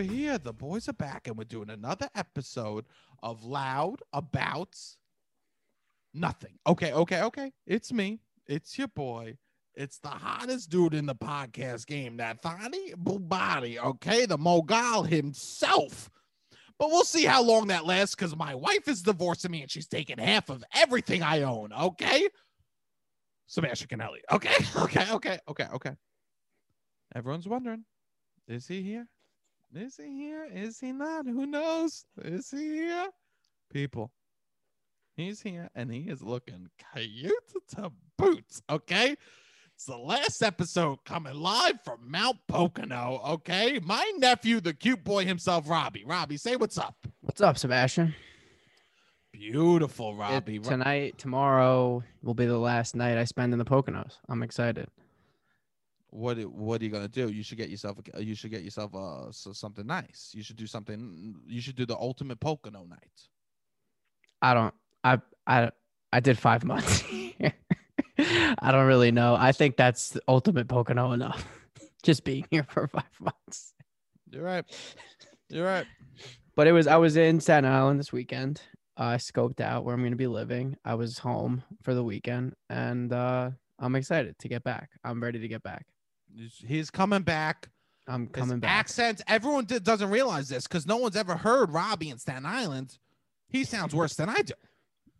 We're here. The boys are back, and we're doing another episode of Loud About Nothing. Okay, okay, okay. It's me. It's your boy. It's the hottest dude in the podcast game, that Thani Bubari, okay? The Mogul himself. But we'll see how long that lasts because my wife is divorcing me and she's taking half of everything I own, okay? Sebastian Canelli. Okay, okay, okay, okay, okay. Everyone's wondering, is he here? Is he here? Is he not? Who knows? Is he here? People, he's here and he is looking cute to boots. Okay. It's the last episode coming live from Mount Pocono. Okay. My nephew, the cute boy himself, Robbie. Robbie, say what's up. What's up, Sebastian? Beautiful, Robbie. Ro- tonight, tomorrow will be the last night I spend in the Poconos. I'm excited. What what are you gonna do? You should get yourself a, you should get yourself uh so something nice. You should do something. You should do the ultimate Pocono night. I don't. I I I did five months. I don't really know. I think that's the ultimate Pocono enough. Just being here for five months. You're right. You're right. But it was. I was in Staten Island this weekend. I scoped out where I'm going to be living. I was home for the weekend, and uh, I'm excited to get back. I'm ready to get back. He's- coming back. I'm His coming back. accent. Everyone did, doesn't realize this because no one's ever heard Robbie in Staten Island. He sounds worse than I do.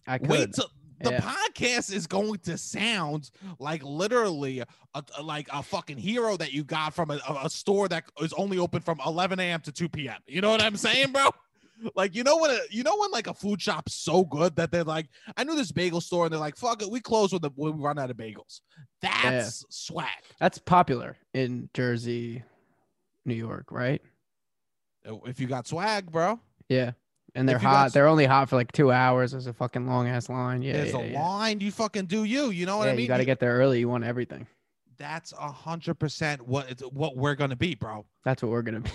I could. Wait till the Yeah. podcast is going to sound like literally a, a- like a fucking hero that you got from a, a, a store that is only open from 11 a.m. to 2 p.m. You know what I'm saying, bro? Like you know what? A, you know when like a food shop's so good that they're like, I knew this bagel store and they're like, fuck it, we close when the when we run out of bagels. That's swag. That's popular in Jersey, New York, right? Oh, if you got swag, bro, Yeah. And they're got hot. They're only hot for like two hours. There's a fucking long ass line. Yeah. there's yeah, a yeah. line. You fucking do you. You know what yeah, I mean? you got to You- get there early. You want everything. That's a hundred percent what it's, what we're gonna be, bro. That's what we're gonna be.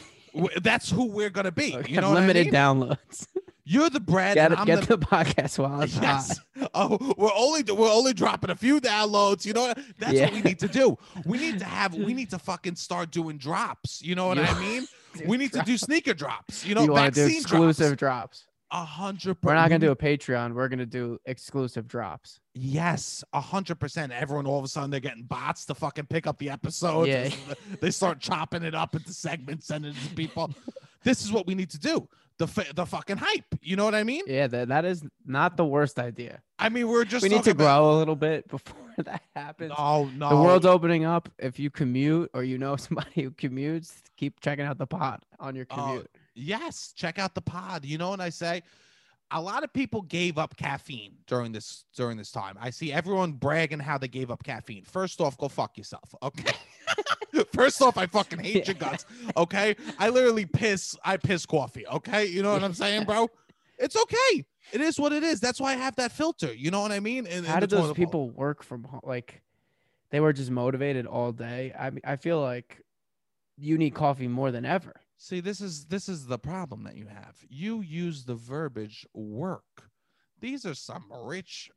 That's who we're gonna be. We You know what I limited mean? downloads. You're the bread. get get the, the, podcast while it's yes. hot. Oh, we're only we're only dropping a few downloads. You know, that's Yeah. what we need to do. We need to have we need to fucking start doing drops. You know what I mean? We need to do sneaker drops. You know, you to do exclusive drops. drops. A hundred. We're not gonna do a Patreon. We're gonna do exclusive drops. Yes, a hundred percent. Everyone all of a sudden they're getting bots to fucking pick up the episode. Yeah. They start chopping it up into segments, sending it to people. this is what we need to do. The fa- the fucking hype. You know what I mean? Yeah, that, that is not the worst idea. I mean, we're just we need to about- grow a little bit before that happens. No, no. The world's opening up. If you commute or you know somebody who commutes, keep checking out the pod on your Oh, commute. Yes, check out the pod. You know what I say? A lot of people gave up caffeine during this during this time. I see everyone bragging how they gave up caffeine. First off, go fuck yourself. Okay. First off, I fucking hate your guts. Okay. I literally piss. I piss coffee. Okay. You know what I'm saying, bro? It's okay. It is what it is. That's why I have that filter. You know what I mean? In- in How did those bowl. people work from home? Like, they were just motivated all day. I I feel like you need coffee more than ever. See, this is this is the problem that you have. You use the verbiage work. These are some rich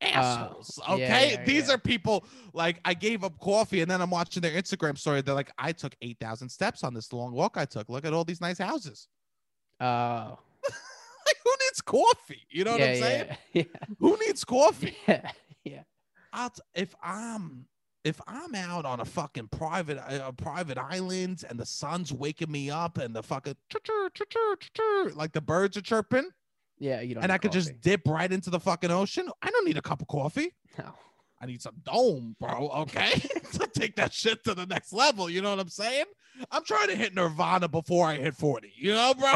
uh, assholes. yeah, okay. yeah, These yeah. are people like I gave up coffee and then I'm watching their Instagram story. They're like, I took eight thousand steps on this long walk I took. Look at all these nice houses. Oh, Like, who needs coffee? You know what I'm saying? yeah, Who needs coffee? yeah, yeah. I'll t- if I'm if I'm out on a fucking private uh, private island and the sun's waking me up and the fucking chirr, chirr, chirr, like the birds are chirping Yeah, you don't. and I could just dip right into the fucking ocean, I don't need a cup of coffee. No. I need some dome, bro. Okay, to take that shit to the next level. You know what I'm saying? I'm trying to hit Nirvana before I hit 40. You know, bro.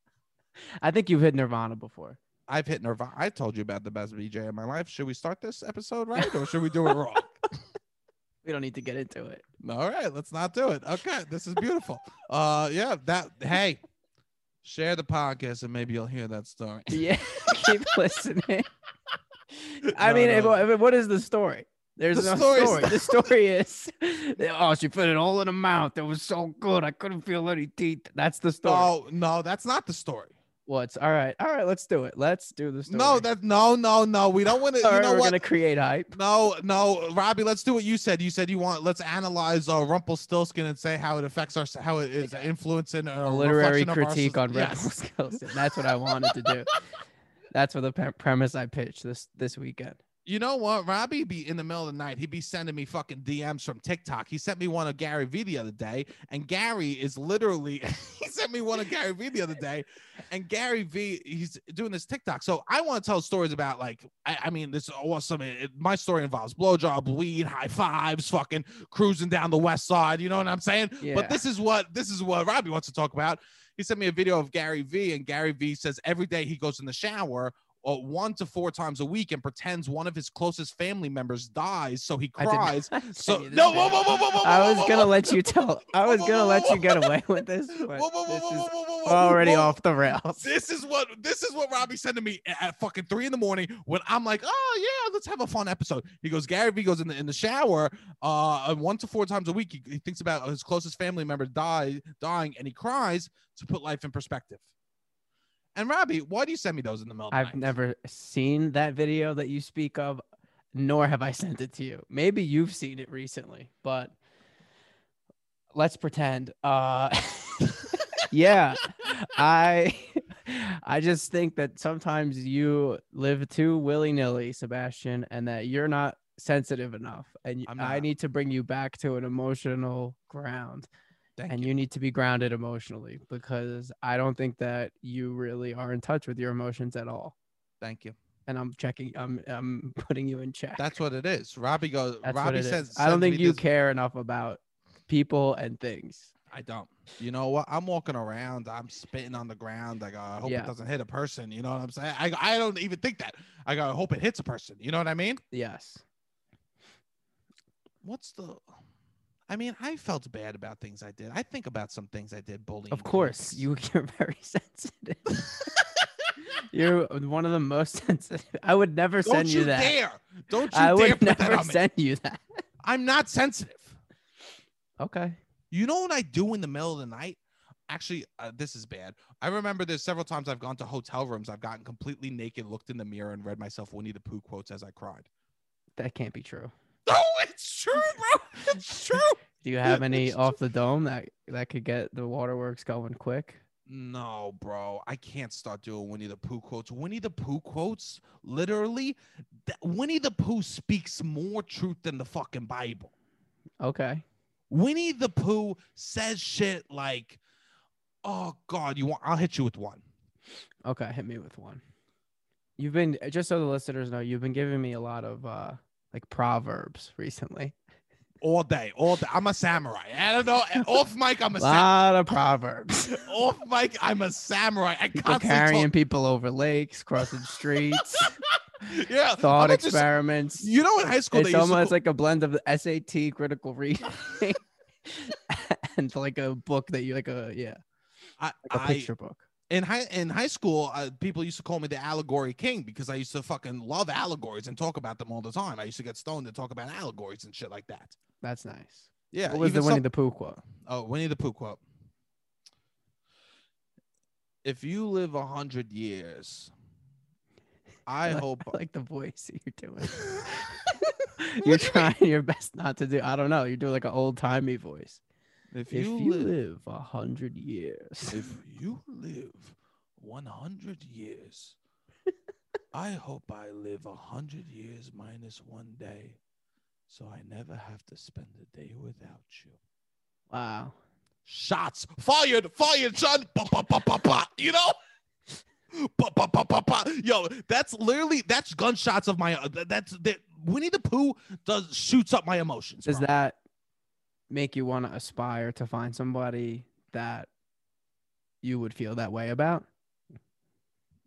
I think you've hit Nirvana before. I've hit Nirvana. I told you about the best BJ in my life. Should we start this episode right, or should we do it wrong? We don't need to get into it. All right, let's not do it. Okay, this is beautiful. Uh, yeah, that. Hey, share the podcast and maybe you'll hear that story. Yeah, keep listening. I No, mean, no. if- if- what is the story? There's The no story's story. The story is, oh, she put it all in her mouth. It was so good. I couldn't feel any teeth. That's the story. Oh no, that's not the story. What's all right? All right, let's do it. Let's do this. No, that no, no, no. We don't want to. You right, know we're what? gonna create hype. No, no, Robbie. Let's do what you said. You said you want. Let's analyze uh, Rumpelstiltskin and say how it affects our, how it is influencing uh, A literary critique on Yes. Rumpelstiltskin. That's what I wanted to do. That's what the pre- premise I pitched this this weekend. You know what? Robbie be in the middle of the night. He'd be sending me fucking DMs from TikTok. He sent me one of Gary Vee the other day, and Gary is literally he sent me one of Gary Vee the other day, and Gary Vee he's doing this TikTok. So I want to tell stories about like I, I mean this is awesome. It- it- my story involves blowjob, weed, high fives, fucking cruising down the west side. You know what I'm saying? Yeah. But this is what this is what Robbie wants to talk about. He sent me a video of Gary Vee, and Gary Vee says every day he goes in the shower uh, one to four times a week and pretends one of his closest family members dies, so he cries. So no, whoa, whoa, whoa, whoa, whoa, I was whoa, gonna whoa, let you tell. I was gonna let you get away with this. Is already off the rails. This is what this is what Robbie said to me at- at fucking three in the morning when I'm like, oh yeah, let's have a fun episode. He goes, Gary Vee goes in the in the shower, uh, one to four times a week. He, he thinks about his closest family member die dying, and he cries to put life in perspective. And Robbie, why do you send me those in the middle? I've night? never seen that video that you speak of, nor have I sent it to you. Maybe you've seen it recently, but let's pretend. Uh, yeah, I, I just think that sometimes you live too willy nilly, Sebastian, and that you're not sensitive enough, and I need to bring you back to an emotional ground Thank and you. you need to be grounded emotionally because I don't think that you really are in touch with your emotions at all. Thank you. And I'm checking. I'm I'm putting you in check. That's what it is. Robbie goes. That's Robbie what it is. says. I don't think you this- care enough about people and things. I don't. You know what? I'm walking around. I'm spitting on the ground. I go. I hope Yeah. it doesn't hit a person. You know what I'm saying? I I don't even think that. I go. I hope it hits a person. You know what I mean? Yes. What's the? I mean, I felt bad about things I did. I think about some things I did. Bullying. Of course, you you're very sensitive. you're one of the most sensitive. I would never Don't send you, you that. dare! Don't you I dare would never on me. send you that. I'm not sensitive. Okay. You know what I do in the middle of the night? Actually, uh, this is bad. I remember there's several times I've gone to hotel rooms. I've gotten completely naked, looked in the mirror, and read myself Winnie the Pooh quotes as I cried. That can't be true. Oh, it's true, bro. It's true. Do you have any off the dome that that could get the waterworks going quick? No, bro, I can't start doing Winnie the Pooh quotes. Winnie the Pooh quotes, literally, th- Winnie the Pooh speaks more truth than the fucking Bible. Okay. Winnie the Pooh says shit like, "Oh God, you want? I'll hit you with one." Okay, hit me with one. You've been just so the listeners know, you've been giving me a lot of uh like proverbs recently. all day, all day. I'm a samurai. I don't know. Off mic, I'm a lot of proverbs. Off mic, I'm a samurai. I People carrying talk- people over lakes, crossing streets, yeah, thought just- experiments. You know, in high school, it's they used to almost like a blend of the SAT critical reading and like a book that you like a yeah, I, like a I- picture book. In high in high school, uh, people used to call me the allegory king because I used to fucking love allegories and talk about them all the time. I used to get stoned and talk about allegories and shit like that. That's nice. Yeah, what was the Winnie some- the Pooh quote? Oh, Winnie the Pooh quote. If you live a hundred years, I like- hope I like the voice you're doing. you're trying your best not to do. I don't know. You're doing like an old timey voice. If If you, you live, a hundred years, if you live 100 years, I hope I live a 100 years minus one day so I never have to spend a day without you. wow. Shots fired, fired, son. Ba, ba, ba, ba, ba. You know? Ba, ba, ba, ba, ba. Yo, that's literally that's gunshots of my uh, that's that Winnie the Pooh does shoots up my emotions. Is bro. that make you want to aspire to find somebody that you would feel that way about?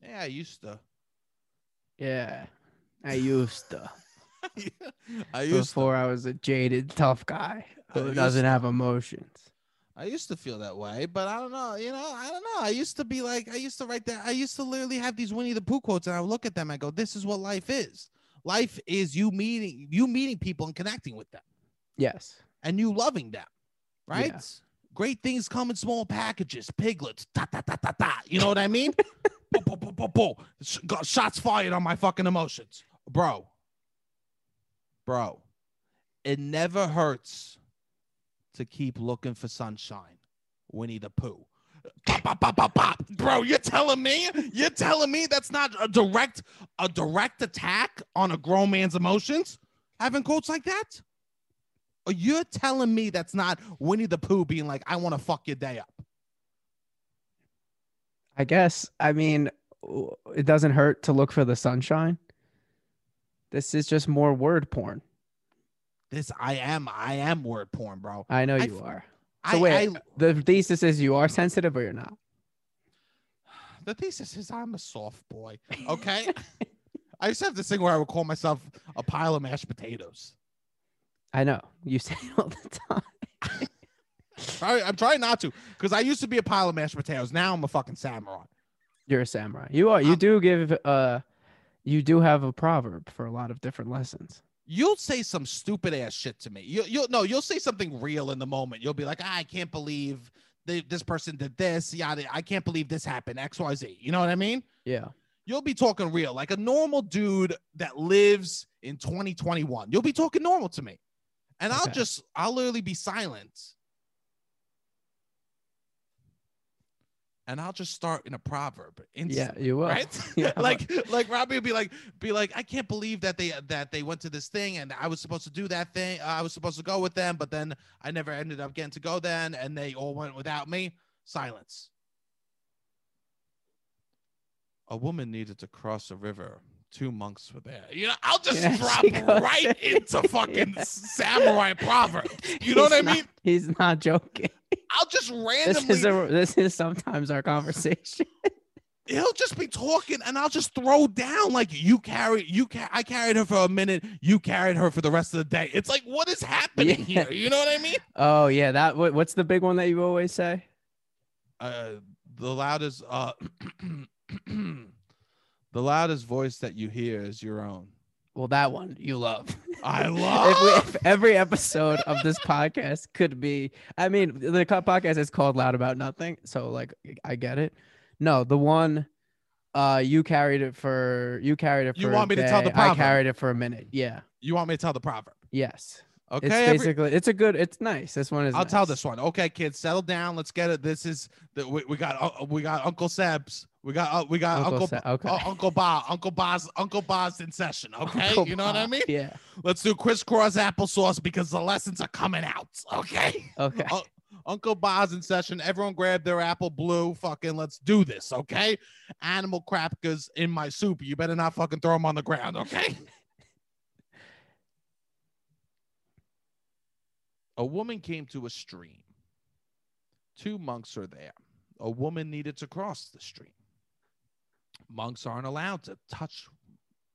Yeah, I used to. Yeah, I used to. I used to. Before I was a jaded, tough guy who doesn't to. have emotions. I used to feel that way, but I don't know. You know, I don't know. I used to be like, I used to write that. I used to literally have these Winnie the Pooh quotes, and I would look at them. I go, "This is what life is. Life is you meeting, you meeting people and connecting with them, Yes. And you loving them, right? Yeah. Great things come in small packages. Piglets. Da, da, da, da, da. You know what I mean? Boom, boom, boom. Sh- got Shots fired on my fucking emotions. Bro. Bro. It never hurts to keep looking for sunshine. Winnie the Pooh. Bop, bop, bop, bop, bop. Bro, you're telling me? You're telling me that's not a direct a direct attack on a grown man's emotions? Having quotes like that? You're telling me that's not Winnie the Pooh being like, I want to fuck your day up. I guess. I mean, it doesn't hurt to look for the sunshine. This is just more word porn. This I am, I am word porn, bro. I know you f- are. I, So wait, I, the thesis is you are sensitive or you're not. the thesis is I'm a soft boy. Okay. I used to have this thing where I would call myself a pile of mashed potatoes. I know you say it all the time. I, I'm trying not to, because I used to be a pile of mashed potatoes. Now I'm a fucking samurai. You're a samurai. You are. You I'm- do give. Uh, you do have a proverb for a lot of different lessons. You'll say some stupid ass shit to me. You, you'll no, you'll say something real in the moment. You'll be like, "Ah, I can't believe they, this person did this. Yada. I can't believe this happened. X, Y, Z. You know what I mean? Yeah. You'll be talking real, like a normal dude that lives in 2021. You'll be talking normal to me, and I'll just, I'll literally be silent, and I'll just start in a proverb. Yeah. You will. right? Yeah, like like Robbie would be like be like I can't believe that they that they went to this thing and I was supposed to do that thing. Uh, I was supposed to go with them, but then I never ended up getting to go then and they all went without me. Silence. A woman needed to cross a river. Two monks were there. You know, I'll just Yeah, drop right into fucking Yeah. samurai proverb. You know He's what I not- mean? He's not joking. I'll just This randomly is a, this is sometimes our conversation. he'll just be talking and I'll just throw down like you carry you ca- I carried her for a minute, you carried her for the rest of the day. It's like what is happening Yeah. here? You know what I mean? Oh yeah, that what, what's the big one that you always say? Uh the loudest uh the loudest voice that you hear is your own. Well, that one you love. I if, we, love if every episode of this podcast could be, I mean, the podcast is called "Loud About Nothing," so like I get it. No, the one, uh, you carried it for you carried it for. You want me to tell the day, I carried it for a minute. Yeah. you want me to tell the proverb. Yes. Okay. it's every- basically it's a good. It's nice. This one is. I'll tell this one. Okay, kids, settle down. Let's get it. This is the we, we got uh, we got Uncle Seb's. We got uh, we got Uncle Uncle Seb, okay. uh, Uncle Bob, Uncle Bob's, Uncle Bob's in session. Okay, Uncle you know what I mean. Yeah. Let's do crisscross applesauce because the lessons are coming out. Okay. Okay. Oh, Uncle Bob's in session. Everyone grab their apple blue. Fucking let's do this. Okay. Animal crackers in my soup. You better not fucking throw them on the ground. Okay. a woman came to a stream. Two monks are there. A woman needed to cross the stream. Monks aren't allowed to touch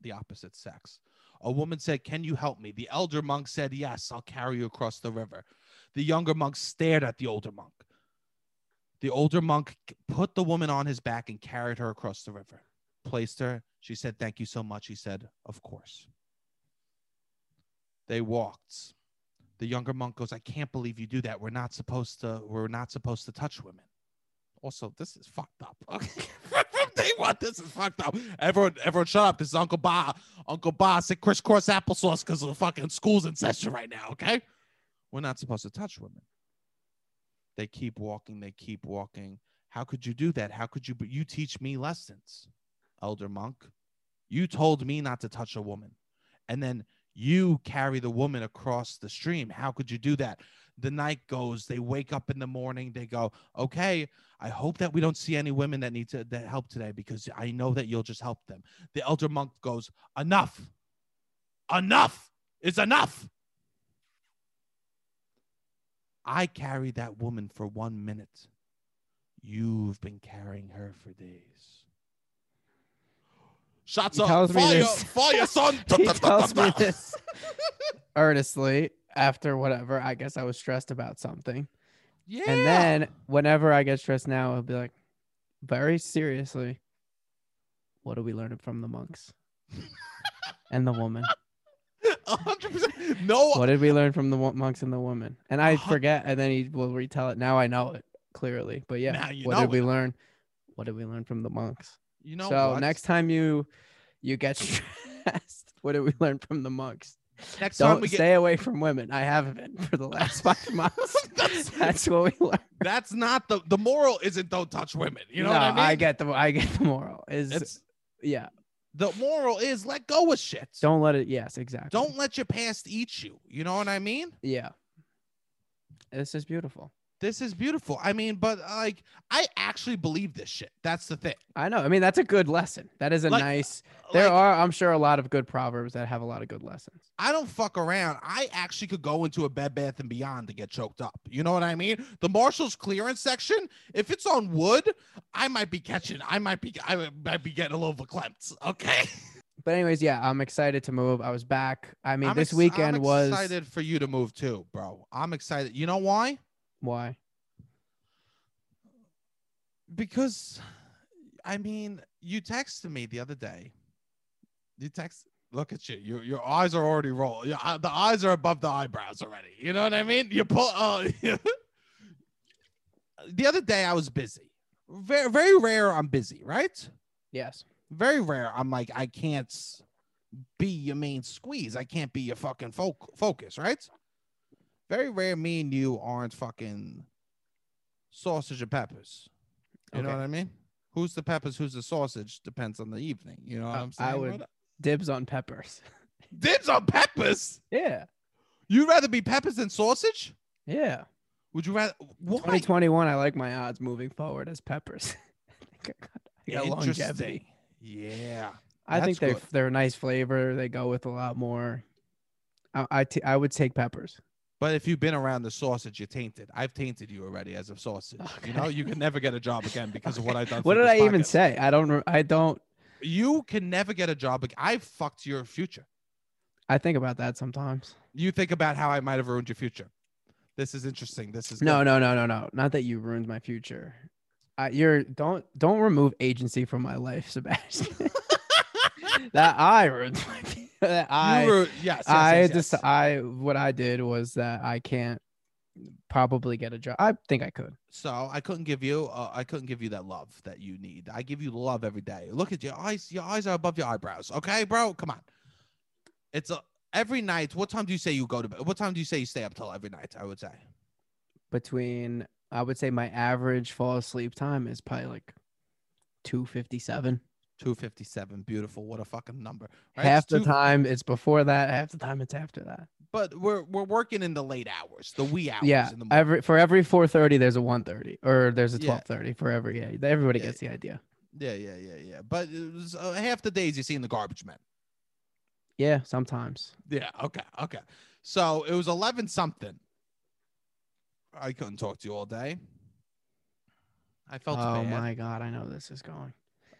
the opposite sex. A woman said, Can you help me? The elder monk said, Yes, I'll carry you across the river. The younger monk stared at the older monk. The older monk put the woman on his back and carried her across the river, placed her. She said, Thank you so much. He said, Of course. They walked. The younger monk goes, I can't believe you do that. We're not supposed to, we're not supposed to touch women. Also, this is fucked up. Okay. Day one, this is fucked up. Everyone, everyone shut up. This is Uncle Bob. Uncle Bob said crisscross applesauce because the fucking school's in session right now, okay? We're not supposed to touch women. They keep walking, they keep walking. How could you do that? How could you but you teach me lessons, elder monk? You told me not to touch a woman. And then you carry the woman across the stream. How could you do that? The night goes, they wake up in the morning, they go, Okay, I hope that we don't see any women that need to that help today because I know that you'll just help them. The elder monk goes, Enough. Enough is enough. I carried that woman for one minute. You've been carrying her for days. Shots He up. tells me Fire, this. fire, son. he tells me this earnestly after whatever. I guess I was stressed about something. Yeah. And then whenever I get stressed now, I'll be like, very seriously, what are we learning from the monks and the woman? Hundred percent. No, What did we learn from the monks and the woman? And I forget, and then he will retell it. Now I know it clearly. But yeah, Now you what did we learn? What did we learn from the monks? You know so what? next time you you get stressed, what did we learn from the monks? next time Don't we get stay away from women. I have been for the last five months. That's- That's what we learned. that's not the the moral isn't don't touch women. You know no, what I mean? I get the I get the moral. Is it's yeah. the moral is let go of shit. Don't let it. Yes, exactly. don't let your past eat you. You know what I mean? Yeah. This is beautiful. This is beautiful. I mean, but uh, like I actually believe this shit. That's the thing. I know. I mean, that's a good lesson. That is a Like- nice. Uh, there Like, are, I'm sure, a lot of good proverbs that have a lot of good lessons. I don't fuck around. I actually could go into a Bed Bath and Beyond to get choked up. You know what I mean? The Marshalls clearance section, if it's on wood, I might be catching. I might be. I might be getting a little verklempt. Okay. But anyways, yeah, I'm excited to move. I was back. I mean, I'm this ex- weekend I'm was excited for you to move too, bro. I'm excited. You know why? Why? Because, I mean, you texted me the other day. You text. Look at you. Your your eyes are already rolling. Your, uh, the eyes are above the eyebrows already. You know what I mean? You pull. Uh, the other day I was busy. Very very rare. I'm busy, right? Yes. Very rare. I'm like I can't be your main squeeze. I can't be your fucking foc- focus, right? Very rare. Me and you aren't fucking sausage and peppers. You know what I mean? Who's the peppers? Who's the sausage? Depends on the evening. You know what Uh, I'm saying? I would- Dibs on peppers. Dibs on peppers. Yeah. You'd rather be peppers than sausage? Yeah. Would you rather? Why? 2021, I like my odds moving forward as peppers. I got, I got longevity. Yeah. I think they're good. they're a nice flavor. They go with a lot more. I I, t- I would take peppers. But if you've been around the sausage, you're tainted. I've tainted you already as a sausage. You know, you can never get a job again because of what I've done. What did I even say? I don't. I don't. You can never get a job. I fucked your future. I think about that sometimes. You think about how I might have ruined your future. This is interesting. This is No, good. no, no, no, no. Not that you ruined my future. I, you're don't don't remove agency from my life, Sebastian. that I ruined my. fu- That I You were, yes, yes, I yes, just yes. I what I did was that I can't probably get a job. I think I could. So I couldn't give you. Uh, I couldn't give you that love that you need. I give you love every day. Look at your eyes. Your eyes are above your eyebrows. Okay, bro. Come on. It's a every night. What time do you say you go to bed? What time do you say you stay up till every night? I would say. Between I would say my average fall asleep time is probably like two fifty seven. 257 beautiful what a fucking number right? Half It's the two- time it's before that. Half the time it's after that. but we're we're working in the late hours the wee hours yeah. in the morning. Every for every four thirty there's a one thirty or there's a Yeah. twelve thirty for every yeah. Everybody Yeah. gets the idea. yeah yeah yeah yeah but it was, uh, half the days you see in the garbage men Yeah, sometimes. yeah okay okay so it was 11 something i couldn't talk to you all day i felt oh bad my god, I know this is going.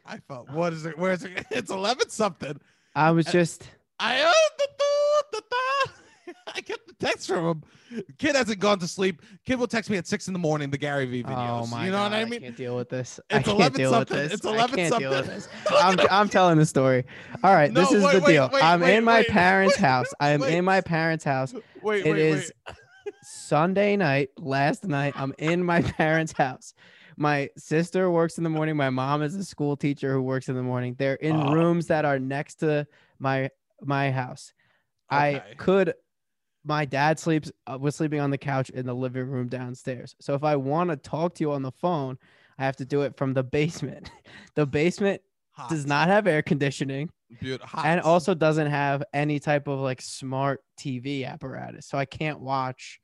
I felt what is it where's it it's 11 something I was Uh, just I da. I get the text from him. Kid hasn't gone to sleep. Kid will text me at six in the morning. The Gary Vee videos. Oh my you know god, what I I mean? can't deal with this. I It's can't 11 deal with something. this. It's I 11 can't deal with something. I'm I'm telling the story. All right, this is wait, the wait, deal. wait, I'm in my parents' house. I'm in my parents' house. Wait, It wait, is. Sunday night, last night. I'm in my parents' house. My sister works in the morning. My mom is a school teacher who works in the morning. They're in Oh. rooms that are next to my my house. I could. My dad sleeps uh, was sleeping on the couch in the living room downstairs. So if I want to talk to you on the phone, I have to do it from the basement. The basement Hot. does not have air conditioning Beaut- hot. and also doesn't have any type of like smart TV apparatus. So I can't watch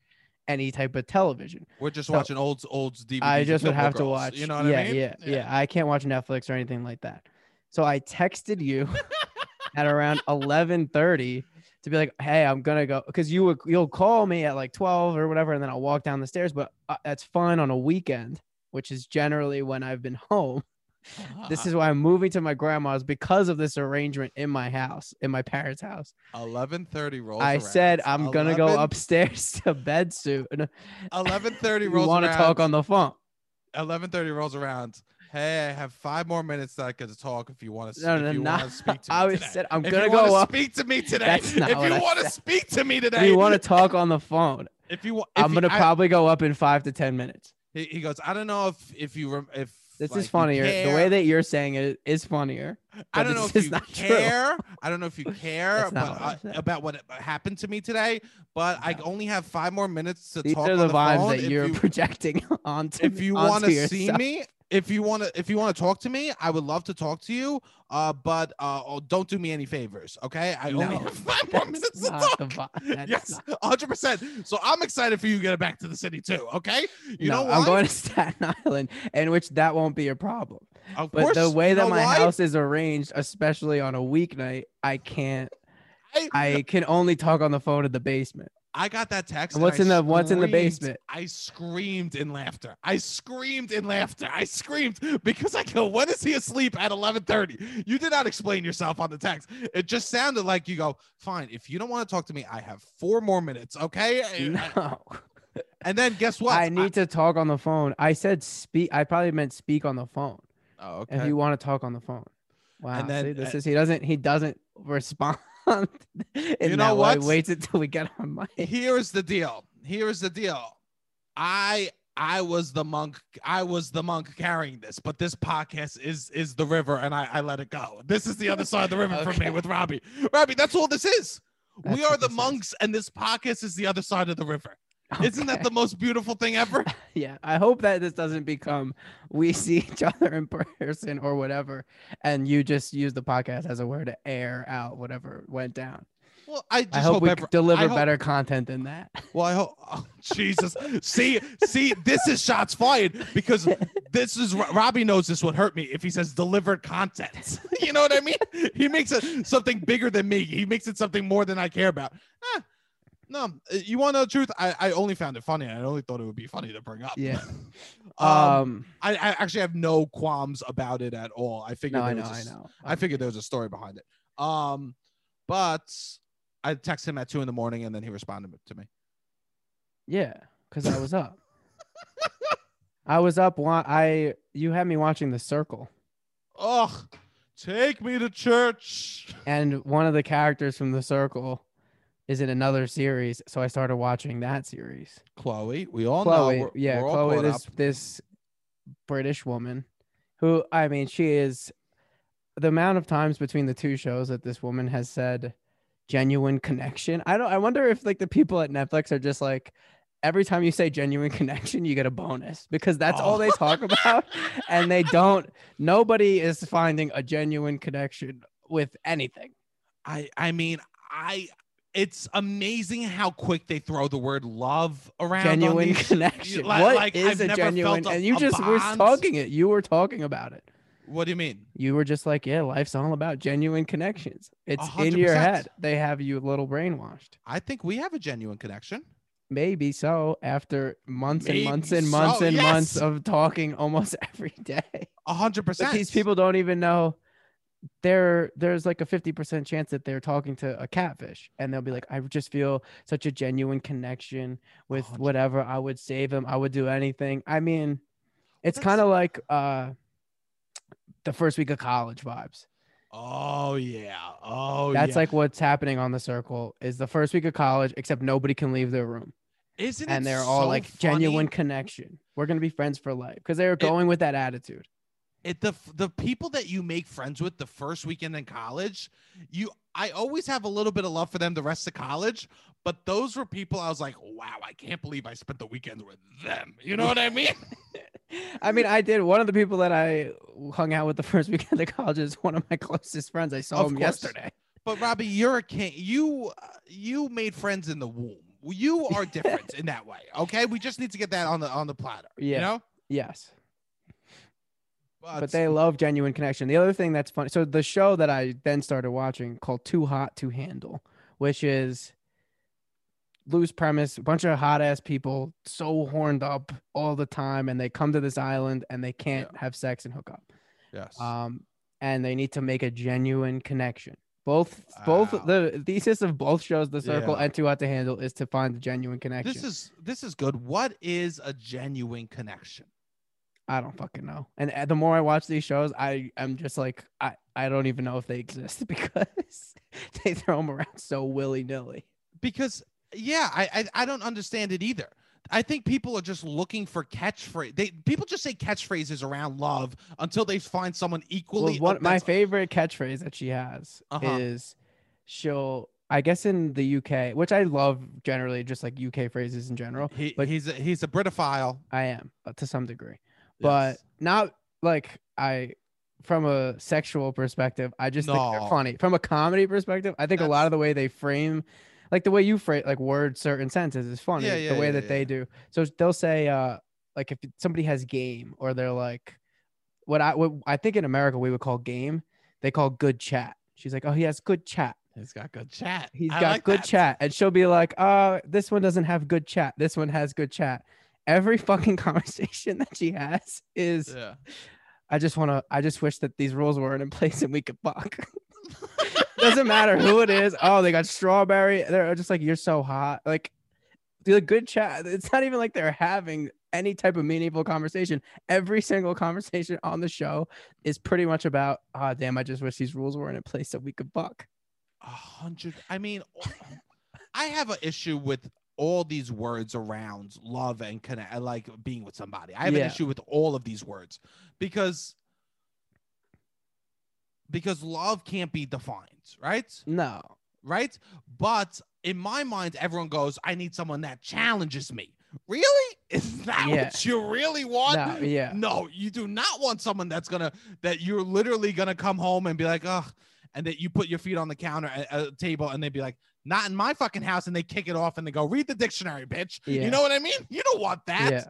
any type of television. we're just so- watching old old DVDs. I just would have to watch. You know what yeah, I mean? yeah, yeah, I can't watch Netflix or anything like that. So I texted you at around 11:30 to be like, "Hey, I'm gonna go," because you would you'll call me at like 12 or whatever, and then I'll walk down the stairs. But uh, that's fine on a weekend, which is generally when I've been home. Uh-huh. This is why I'm moving to my grandma's because of this arrangement in my house, in my parents' house. eleven thirty rolls. I around. said I'm gonna go upstairs to bed soon. Eleven thirty rolls want to talk on the phone? Eleven thirty rolls around. Hey, I have five more minutes that I could talk if you want to. No, if no, you not- speak to me I was said I'm if gonna go up. Speak to me today. That's not if what you want to speak to me today, Do you want to talk on the phone? If you want, I'm gonna probably go up in five to ten minutes. He, he goes. I don't know if if you if This like, is funnier. The way that you're saying it is funnier. I don't know if you not true. care. I don't know if you care That's not but, what uh, about what happened to me today. But I only have five more minutes to These talk are on the the vibes phone. that If you're you- projecting onto. if you want to see yourself. me if you want to if you want to talk to me i would love to talk to you uh but uh oh, don't do me any favors okay i only No, have five more minutes to talk. Yes 100 percent so i'm excited for you to get back to the city too okay you no, know why I'm going to Staten Island, in which that won't be a problem. of But course the way that my why? house is arranged, especially on a weeknight, I can't. I, I can only talk on the phone in the basement. I got that text And and what's I in the- what's in the basement? i screamed in laughter i screamed in laughter i screamed because i go when is he asleep at 11:30 you did not explain yourself on the text it just sounded like you go fine if you don't want to talk to me i have four more minutes okay No, And then guess what? I need to talk on the phone. I said speak. I probably meant speak on the phone. oh, okay. If you want to talk on the phone. Wow. And then, see, this uh, is he doesn't he doesn't respond. In You know what? Waits until we get on mic. Here's the deal. Here's the deal. I I was the monk. I was the monk carrying this, but this podcast is is the river, and I I let it go. This is the other side of the river for me with Robbie. Robbie, that's all this is. That's we are the this is. monks, and this podcast is the other side of the river. Isn't that the most beautiful thing ever? Yeah, I hope that this doesn't become we see each other in person or whatever, and you just use the podcast as a way to air out whatever went down. Well, I just I hope, we every- deliver hope- better content than that. Well, I hope. Oh, Jesus, see, see, this is shots fired because this is Robbie knows this would hurt me if he says delivered content. you know what I mean? He makes it something bigger than me. He makes it something more than I care about. Ah, no, uh, you want to know the truth? I, I only found it funny. I only thought it would be funny to bring up. Yeah. um, Um. I, I actually have no qualms about it at all. I figured No, I there know. was a I know. I figured there was a story behind it. Um, but I texted him at two in the morning and then he responded to me. Yeah, because I was up. I was up. Wa- I you had me watching The Circle, Ugh, take me to church. and one of the characters from The Circle is in another series, so I started watching that series. Chloe, we all Chloe, know. We're, yeah, we're Chloe, this up. this British woman, who I mean, she is the amount of times between the two shows that this woman has said genuine connection. I don't. I wonder if like the people at Netflix are just like. Every time you say genuine connection, you get a bonus because that's all Oh. they talk oh. about. and they don't, nobody is finding a genuine connection with anything. I I mean, I. It's amazing how quick they throw the word love around. Genuine these- connection. like- what like, is a genuine? a- and you just were talking it. You were talking about it. What do you mean? you were just like, yeah, life's all about genuine connections. It's in your head. They have you a little brainwashed. I think we have a genuine connection. Maybe so after months and months Maybe and months so, and months of talking almost every day. A hundred percent. these people don't even know there there's like a 50% chance that they're talking to a catfish and they'll be like I just feel such a genuine connection with hundred- whatever I would save him I would do anything I mean it's kind of like uh the first week of college vibes Oh yeah. Oh That's yeah. like what's happening on the circle is the first week of college, except nobody can leave their room. Isn't and it they're all so like funny? genuine connection. We're gonna be friends for life. Because they're going with that attitude. It the the people that you make friends with the first weekend in college, you I always have a little bit of love for them the rest of college, but those were people I was like, wow, I can't believe I spent the weekend with them. You know what I mean? I mean, I did one of the people that I hung out with the first weekend of college is one of my closest friends. I saw Of him course. yesterday. But Robbie, you're a king. You uh, you made friends in the womb. You are different in that way. Okay, we just need to get that on the on the platter. You Yeah. know, Yes. But, But they love genuine connection. The other thing that's funny, so the show that I then started watching called Too Hot to Handle, which is loose premise, a bunch of hot ass people so horned up all the time, and they come to this island and they can't have sex and hook up. yes. Um, and they need to make a genuine connection. Both both the thesis of both shows, The Circle Yeah. and Too Hot to Handle, is to find the genuine connection. this is this is good. What is a genuine connection? I don't fucking know. And uh, the more I watch these shows, I I'm just like I I don't even know if they exist because they throw them around so willy nilly. because yeah, I, I I don't understand it either. I think people are just looking for catchphrase. They people just say catchphrases around love until they find someone Well, equally. one, my favorite catchphrase that she has Uh-huh. is she'll I guess in the UK, which I love generally, just like UK phrases in general. He, but- he's a, he's a Britophile. I am uh, to some degree. But Yes. not like I from a sexual perspective. I just think they're funny. From a comedy perspective, I think a lot of the way they frame, like the way you frame, like word certain sentences is funny. Yeah, yeah, the way yeah, that they do. So they'll say, uh, like if somebody has game, or they're like, what I what I think in America we would call game, they call good chat. She's like, oh, he has good chat. he's got good chat. He's I got like good that. chat. And she'll be like, uh, this one doesn't have good chat. This one has good chat. Every fucking conversation that she has is Yeah. I just want to. I just wish that these rules weren't in place and we could fuck. Doesn't matter who it is. Oh, they got strawberry. They're just like you're so hot. Like, do a good chat. It's not even like they're having any type of meaningful conversation. Every single conversation on the show is pretty much about. Ah, damn! I just wish these rules weren't in place so we could fuck. A hundred. I mean, I have an issue with all these words around love and connect, like being with somebody. I have Yeah. an issue with all of these words because because love can't be defined, right? No. Right? But in my mind, everyone goes, "I need someone that challenges me." Really? Is that Yeah. what you really want? No. Yeah. No, you do not want someone that's gonna that you're literally gonna come home and be like, ugh, and that you put your feet on the counter at a table and they'd be like, not in my fucking house, and they kick it off and they go, read the dictionary, bitch. Yeah. You know what I mean? You don't want that. Yeah.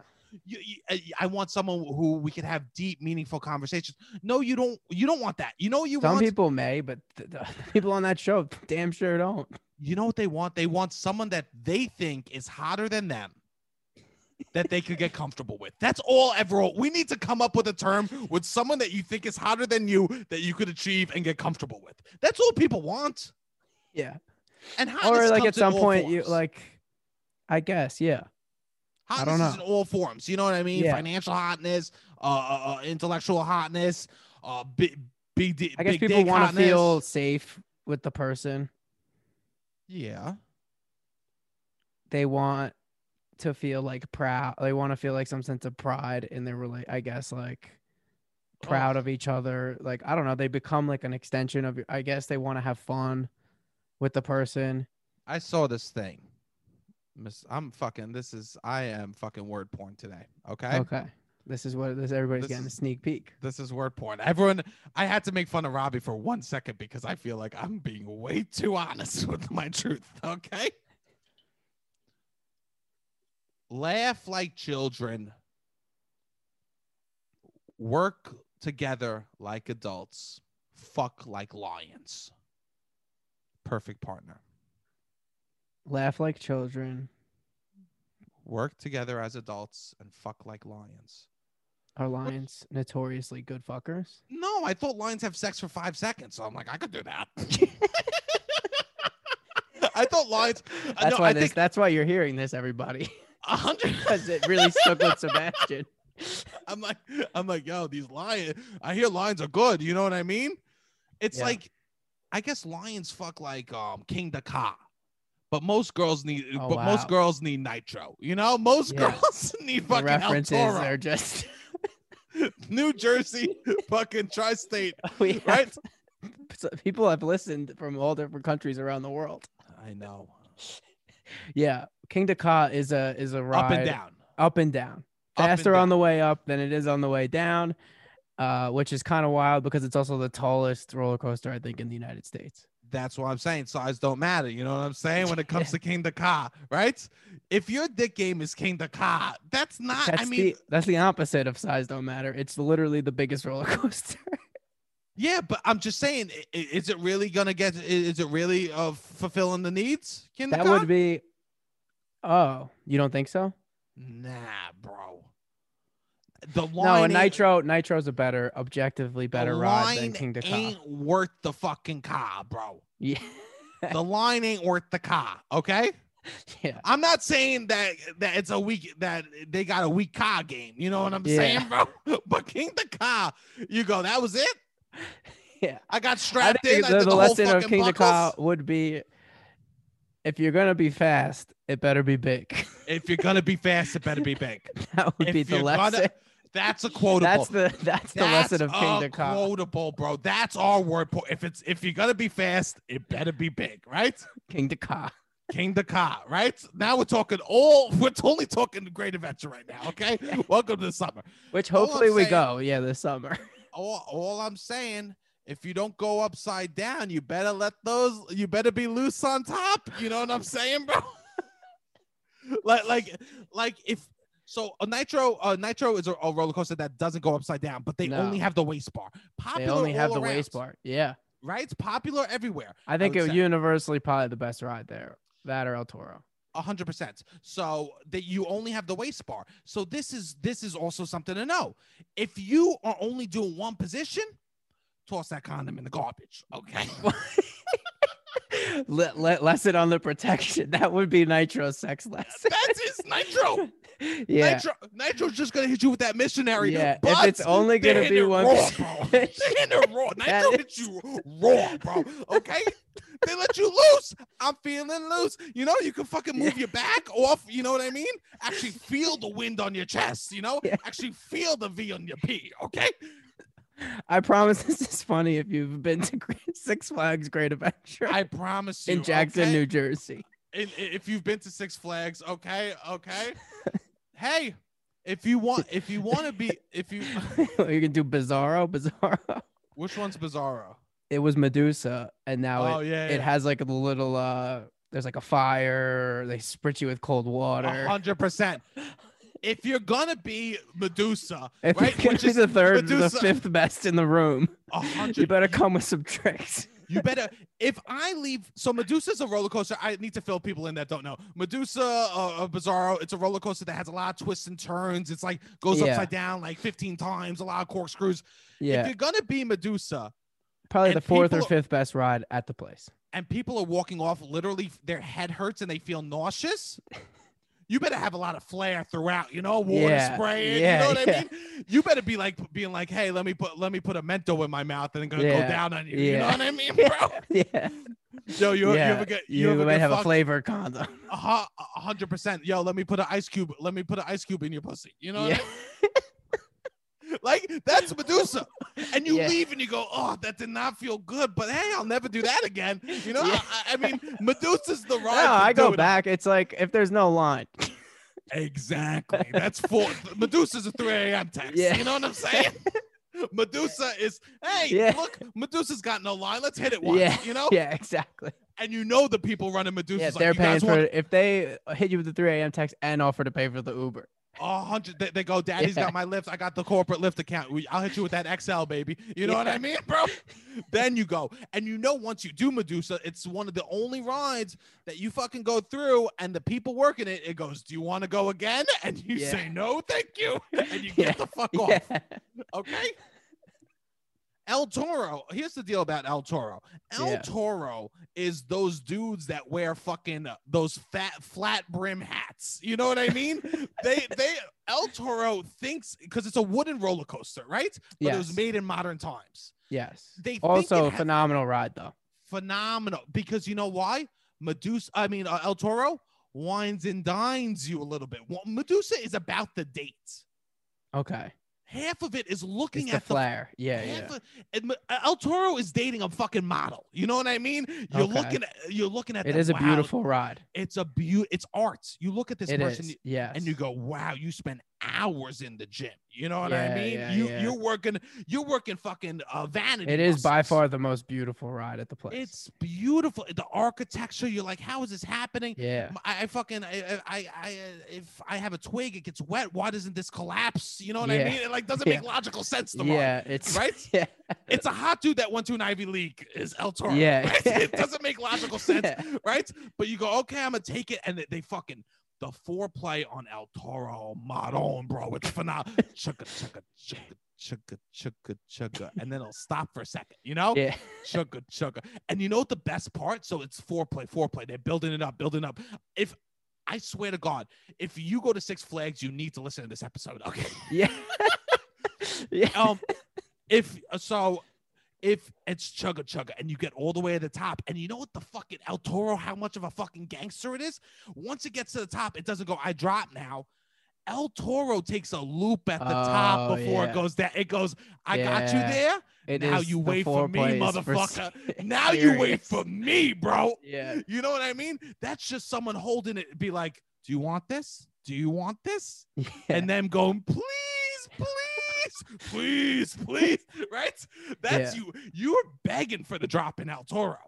You, you- uh, I- I want someone who we could have deep, meaningful conversations. No, you don't. You don't want that. You know what you want? Some want? people may, but the, the people on that show damn sure don't. you know what they want? They want someone that they think is hotter than them. that they could get comfortable with. That's all ever. We need to come up with a term with someone that you think is hotter than you that you could achieve and get comfortable with. That's all people want. Yeah. And how Or like at some point you like, I guess yeah. hotness don't is in know. all forms. You know what I mean? Yeah. Financial hotness, uh, uh, uh, intellectual hotness, uh, big, big, di- I guess big people want to feel safe with the person. Yeah. They want to feel like proud. They want to feel like some sense of pride in their relate. I guess like proud Oh. of each other. Like I don't know. They become like an extension of. your- I guess they want to have fun with the person. I saw this thing. Miss, I'm fucking. This is. I am fucking word porn today. Okay. Okay. This is what this everybody's This getting a sneak peek. This is word porn. Everyone, I had to make fun of Robbie for one second because I feel like I'm being way too honest with my truth. Okay. Laugh like children. Work together like adults. Fuck like lions. Perfect partner. Laugh like children. Work together as adults and fuck like lions. Are lions notoriously good fuckers? No, I thought lions have sex for five seconds. So I'm like, I could do that. I thought lions. uh, That's no, why I this. think That's why you're hearing this, everybody, a hundred. because it really stuck with Sebastian. I'm like, I'm like, yo, these lions. I hear lions are good. You know what I mean? It's Yeah. like, I guess lions fuck like um Kingda Ka, but most girls need, Oh, but most girls need nitro. You know, most Yeah. girls need The fucking El references Toro. are just New Jersey, fucking tri-state. we have- Right? so people have listened from all different countries around the world. I know. Yeah, Kingda Ka is a is a ride Up and down. up and down. Up and Faster on the way up than it is on the way down, uh, which is kind of wild because it's also the tallest roller coaster I think in the United States. That's what I'm saying. Size don't matter. You know what I'm saying? When it comes to Kingda Ka, right? If your dick game is Kingda Ka, that's not. That's I mean, the that's the opposite of size don't matter. It's literally the biggest roller coaster. yeah, but I'm just saying, is it really gonna get? Is it really uh, fulfilling the needs? King that would be. Oh, you don't think so? Nah, bro. The line no, nitro nitro's a better, objectively better ride than Kingda Ka. Ain't worth the fucking car, bro. Yeah. The line ain't worth the car. Okay. Yeah. I'm not saying that that it's a weak that they got a weak car game. You know what I'm Yeah. saying, bro? But Kingda Ka, you go, that was it. Yeah. I got I strapped in. think I the, did the the, whole lesson of fucking Kingda Ka would be if you're gonna be fast, it better be big. If you're gonna be fast, it better be big. that would If be the you're gonna- lesson. That's a quotable. That's the that's the lesson of King the quotable, bro. That's our word. po- If it's if you're gonna be fast, it better be big, right? Kingda Ka. King the car, right? Now we're talking all. We're totally talking great adventure right now. Okay, welcome to the summer. Which hopefully we saying- go. Yeah, this summer. All, all I'm saying, if you don't go upside down, you better let those. You better be loose on top. You know what I'm saying, bro? like, like, like if. So a nitro, uh, nitro is a, a roller coaster that doesn't go upside down, but they No. only have the waist bar. Popular They only have the around, waist bar. Yeah. right? It's popular everywhere. I think would it say. universally probably the best ride there. That or El Toro. A hundred percent. So that you only have the waist bar. So this is this is also something to know. If you are only doing one position, toss that condom in the garbage. Okay. Le- le- lesson on the protection. That would be Nitro sex lesson. That's his nitro. yeah. Nitro. Nitro's just gonna hit you with that missionary. Yeah, if but it's only gonna be one raw, bro. They're position. hitting raw. That Nitro hits you raw, bro. Okay. They let you loose. I'm feeling loose. You know, you can fucking move your back off. You know what I mean? Actually feel the wind on your chest. You know, Yeah. actually feel the V on your P. Okay. I promise this is funny if you've been to Six Flags Great Adventure I promise you. in Jackson, okay? New Jersey. in, if you've been to Six Flags, okay, okay. hey, if you want, if you want to be, if you, you can do Bizarro, Bizarro. which one's Bizarro? It was Medusa, and now oh it, yeah, it has like a little uh there's like a fire, they spritz you with cold water. a hundred percent. If you're gonna be Medusa, If right, you're gonna which be is the third, Medusa- the fifth best in the room, a you better come with some tricks. You better. If I leave, so Medusa's a roller coaster. I need to fill people in that don't know. Medusa, uh, uh, Bizarro, it's a roller coaster that has a lot of twists and turns. It's like goes Yeah. upside down like 15 times, a lot of corkscrews. If you're gonna be Medusa, probably the fourth or fifth best ride at the place. and people are walking off literally their head hurts and they feel nauseous you better have a lot of flair throughout you know water Yeah, spraying yeah, you know what yeah. i mean? You better be like being like hey let me put let me put a mento in my mouth and then gonna go down on you you know what i mean bro? yeah, yo you, you ever get you, you, ever might get have a flavor condom. a hu- a hundred percent. Yo let me put an ice cube let me put an ice cube in your pussy you know what I Yeah. mean? Like that's medusa and you Yeah. leave and you go oh that did not feel good but hey i'll never do that again you know Yeah. I, I mean medusa's the No, I go it back. It's like if there's no line. Exactly. That's four. Medusa's a 3 a.m. text. Yeah. You know what I'm saying? Medusa is, hey, Yeah. look, Medusa's got no line. Let's hit it once. Yeah, You know? Yeah, exactly. And you know the people running Medusa's Yeah, like, they're you paying for want it. If they hit you with the 3 a.m. text and offer to pay for the Uber. a hundred. They, they go, Daddy's Yeah. got my Lyft. I got the corporate Lyft account. We, I'll hit you with that XL, baby. You know what I mean, bro? then you go. And you know, once you do Medusa, it's one of the only rides that you fucking go through, and the people working it, it goes, Do you want to go again? And you Yeah. say, No, thank you. And you Yeah. get the fuck off. Yeah. Okay. El Toro. Here's the deal about El Toro. El Yeah. Toro is those dudes that wear fucking uh, those fat flat brim hats. You know what I mean? they they El Toro thinks because it's a wooden roller coaster, right? But it was made in modern times. Yes. They Also, phenomenal ride though. phenomenal because you know why? Medusa. I mean, uh, El Toro wines and dines you a little bit. Well, Medusa is about the dates. Okay. Half of it is looking It's at the flair. Yeah, yeah. Half of- and uh, El Toro is dating a fucking model. You know what I mean? You're Okay. looking at you're looking at It is a wow, beautiful ride. It's a beaut. It's art. You look at this It person is. Yes. and you go, "Wow, you spend hours in the gym." You know what I mean? yeah, you yeah. you're working you're working fucking uh, vanity. It is by far the most beautiful ride at the place. It's beautiful. The architecture. You're like, how is this happening? yeah. I, I fucking I, I I uh, if I have a twig, it gets wet. Why doesn't this collapse? You know what I mean? It like doesn't Yeah. make logical sense to me. Yeah, it's right? Yeah. It's a hot dude that went to an Ivy League is El Toro. Yeah. right? It doesn't make logical sense, Yeah. right? But you go, okay, I'm gonna take it, and they, they fucking the foreplay on El Toro Maron, bro. It's phenomenal. chugga, chugga, chugga, chugga chugga chugga, and then it'll stop for a second. You know, Yeah. chugga chugga. And you know what the best part? So it's foreplay, foreplay. They're building it up, building up. If I swear to God, if you go to Six Flags, you need to listen to this episode. Okay. Yeah. yeah. Um, if so, if it's chugga chugga and you get all the way to the top, and you know what the fucking El Toro, how much of a fucking gangster it is? Once it gets to the top, it doesn't go, I drop now. El Toro takes a loop at the top Oh, before yeah. it goes down. It goes, I got you there. It now you the wait for me, is for motherfucker. Now you wait for me, bro. Yeah. You know what I mean? That's just someone holding it, be like, Do you want this? Do you want this? Yeah. And then going, please, please, please, please. Right? That's Yeah. you. You're begging for the drop in El Toro.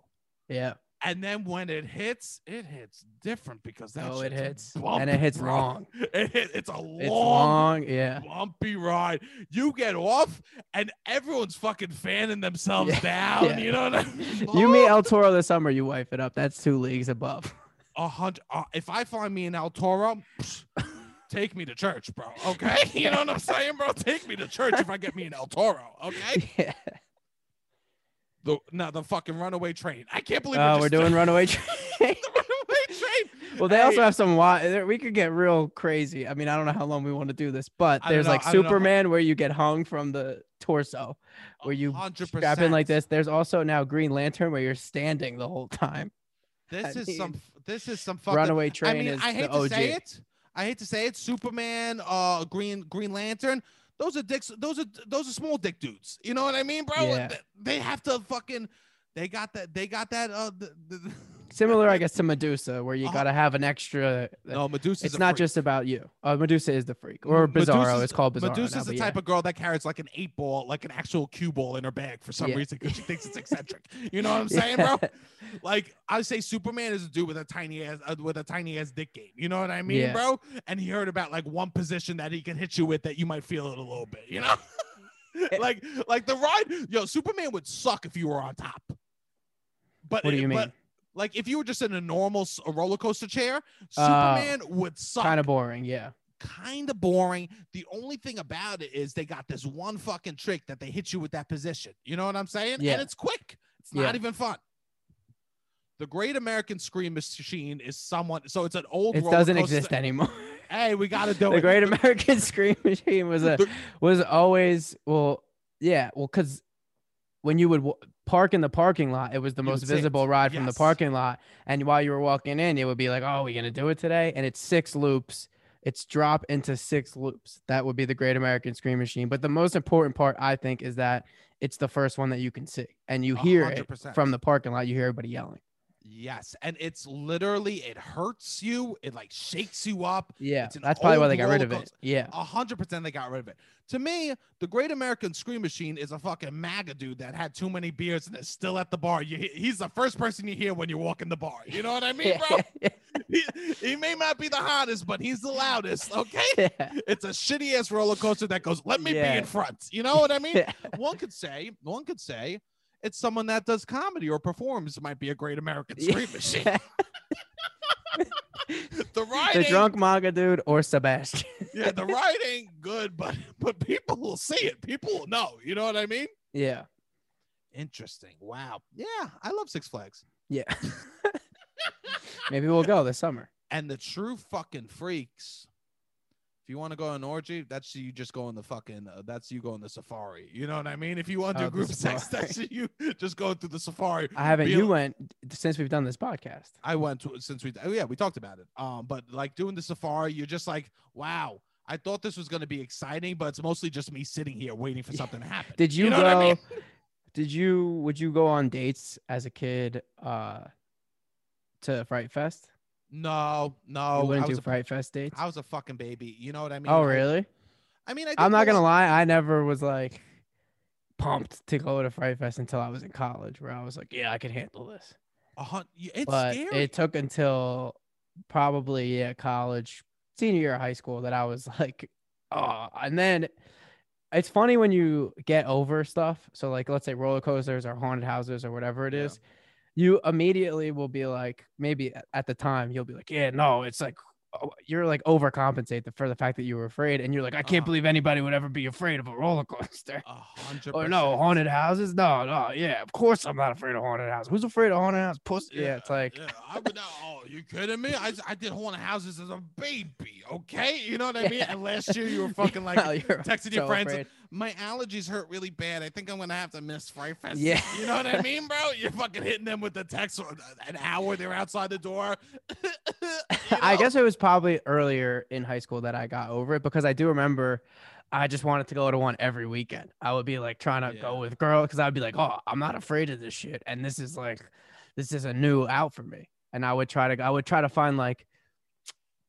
yeah. And then when it hits, it hits different because that Oh, it hits. bumpy, and it hits bro. long. It hit, it's a long, It's long. Yeah. bumpy ride. You get off, and everyone's fucking fanning themselves Yeah, down. yeah. You know what I mean? You meet El Toro this summer, you wife it up. That's two leagues above. a hundred. Uh, if I find me in El Toro, psh, take me to church, bro. Okay, you know what I'm saying, bro? Take me to church if I get me an El Toro. Okay, yeah. the no, the fucking runaway train. I can't believe Oh, we're, we're doing runaway train. runaway train. well, they also have some wild. We could get real crazy. I mean, I don't know how long we want to do this, but there's know, like I don't know how- Superman where you get hung from the torso, where you 100%. strap in like this. There's also now Green Lantern where you're standing the whole time. This I is some. This is some fucking. runaway train. I mean, is I hate the to OG. say it. I hate to say it. Superman, uh, Green Green Lantern. Those are dicks. Those are those are small dick dudes. You know what I mean, bro? Yeah. They have to fucking. They got that. They got that. Uh, the, the, Similar, I guess, to Medusa, where you Uh-huh. gotta have an extra. no, Medusa. it's not just about you. Uh, Medusa is the freak, or Bizarro. Medusa's- It's called Bizarro. Medusa's now, the type yeah. of girl that carries like an eight ball, like an actual cue ball in her bag for some Yeah. reason because she thinks it's eccentric. You know what I'm saying, bro? Like I say, Superman is a dude with a tiny ass uh, with a tiny ass dick game. You know what I mean, Yeah. bro? And he heard about like one position that he can hit you with that you might feel it a little bit. You know, like like the ride. Yo, Superman would suck if you were on top. But What do you but, mean? Like if you were just in a normal a roller coaster chair, Uh, Superman would suck Kind of boring. Yeah. kind of boring. The only thing about it is they got this one fucking trick that they hit you with that position. You know what I'm saying? Yeah. And it's quick. It's Yeah. not even fun. The Great American Scream Machine is someone. So it's an old. It doesn't exist anymore. Hey, we got to do it. the it. Great American Scream Machine was a was always well, yeah, well, because when you would w- park in the parking lot, it was the You most would see it. visible ride from the parking lot, and while you were walking in, it would be like, "Oh, we're gonna do it today?" And it's six loops. It's drop into six loops. That would be the Great American Scream Machine. But the most important part, I think, is that it's the first one that you can see, and you hear hundred it from the parking lot. You hear everybody yelling. Yes, and it's literally it hurts you. It like shakes you up. Yeah, that's probably why they got rid of it. Yeah, A hundred percent they got rid of it. To me, the Great American Scream Machine is a fucking MAGA dude that had too many beers and is still at the bar. You, he's the first person you hear when you walk in the bar. You know what I mean, bro? he, he may not be the hottest, but he's the loudest. Okay, yeah. it's a shitty ass roller coaster that goes, "Let me be in front." You know what I mean? one could say, one could say, it's someone that does comedy or performs might be a Great American Scream Machine. The ride, the drunk MAGA dude or Sebastian. yeah, the ride ain't good, but but people will see it. People will know. You know what I mean? yeah, Interesting. Wow. Yeah, I love Six Flags. yeah. Maybe we'll go this summer. And the true fucking freaks. If you want to go on orgy, that's you just go the fucking. Uh, that's you go on the safari. You know what I mean? If you want to Oh, do group sex, that's you just go through the safari. I haven't. Be You al- went since we've done this podcast. I went to since we oh yeah we talked about it. Um, but like doing the safari, you're just like, wow. I thought this was gonna be exciting, but it's mostly just me sitting here waiting for something to happen. Did you, know go? I mean? Did you? Would you go on dates as a kid? Uh, to Fright Fest. No, no. you I wouldn't was do a, Fright Fest dates. I was a fucking baby. You know what I mean? oh, really? I, mean, I I'm not gonna lie. I never was like pumped to go to Fright Fest until I was in college, where I was like, yeah, I can handle this. y- It's but scary. it took until probably yeah college senior year of high school that i was like oh and then it's funny when you get over stuff so like let's say roller coasters or haunted houses or whatever it Yeah. is you immediately will be like maybe at the time you'll be like yeah no it's like oh, you're like overcompensate for the fact that you were afraid, and you're like, I can't Uh-huh. believe anybody would ever be afraid of a roller coaster. A hundred. Oh no, haunted houses? No, no, yeah, of course I'm not afraid of haunted houses. Who's afraid of haunted houses? Puss. Yeah, it's like, yeah, I would not. Oh, you kidding me? I, I did haunted houses as a baby. Okay, you know what I mean. Yeah. And last year you were fucking like you're texting your friends. afraid. My allergies hurt really bad. I think I'm gonna have to miss Fright Fest. Yeah. you know what I mean, bro. You're fucking hitting them with the text for an hour. They're outside the door. You I guess it was probably earlier in high school that I got over it because I do remember I just wanted to go to one every weekend. I would be like trying to Yeah. go with girls because I'd be like, oh, I'm not afraid of this shit. And this is like, this is a new out for me. And I would try to, I would try to find like,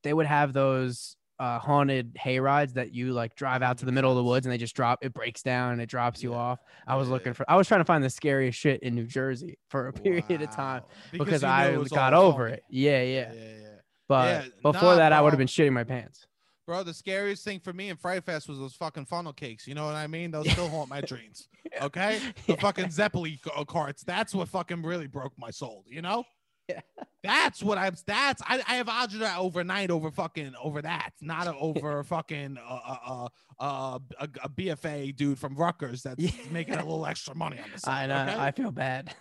they would have those uh, haunted hay rides that you like drive out to the middle of the woods and they just drop, it breaks down and it drops you Yeah. off. I was Yeah, looking for, I was trying to find the scariest shit in New Jersey for a period of time Wow. because I got over phony. it. Yeah, yeah. Yeah. But before nah, that, I would have been shitting my pants. Bro, the scariest thing for me in Fright Fest was those fucking funnel cakes. You know what I mean? Those still haunt my dreams. Okay, the fucking Zeppeli ca- carts. That's what fucking really broke my soul. You know? Yeah. That's what I'm. That's I, I have agita overnight over fucking over that, not over fucking uh, uh, uh, uh, a, a BFA dude from Rutgers that's Yeah. making a little extra money on the I side. know. okay? I feel bad.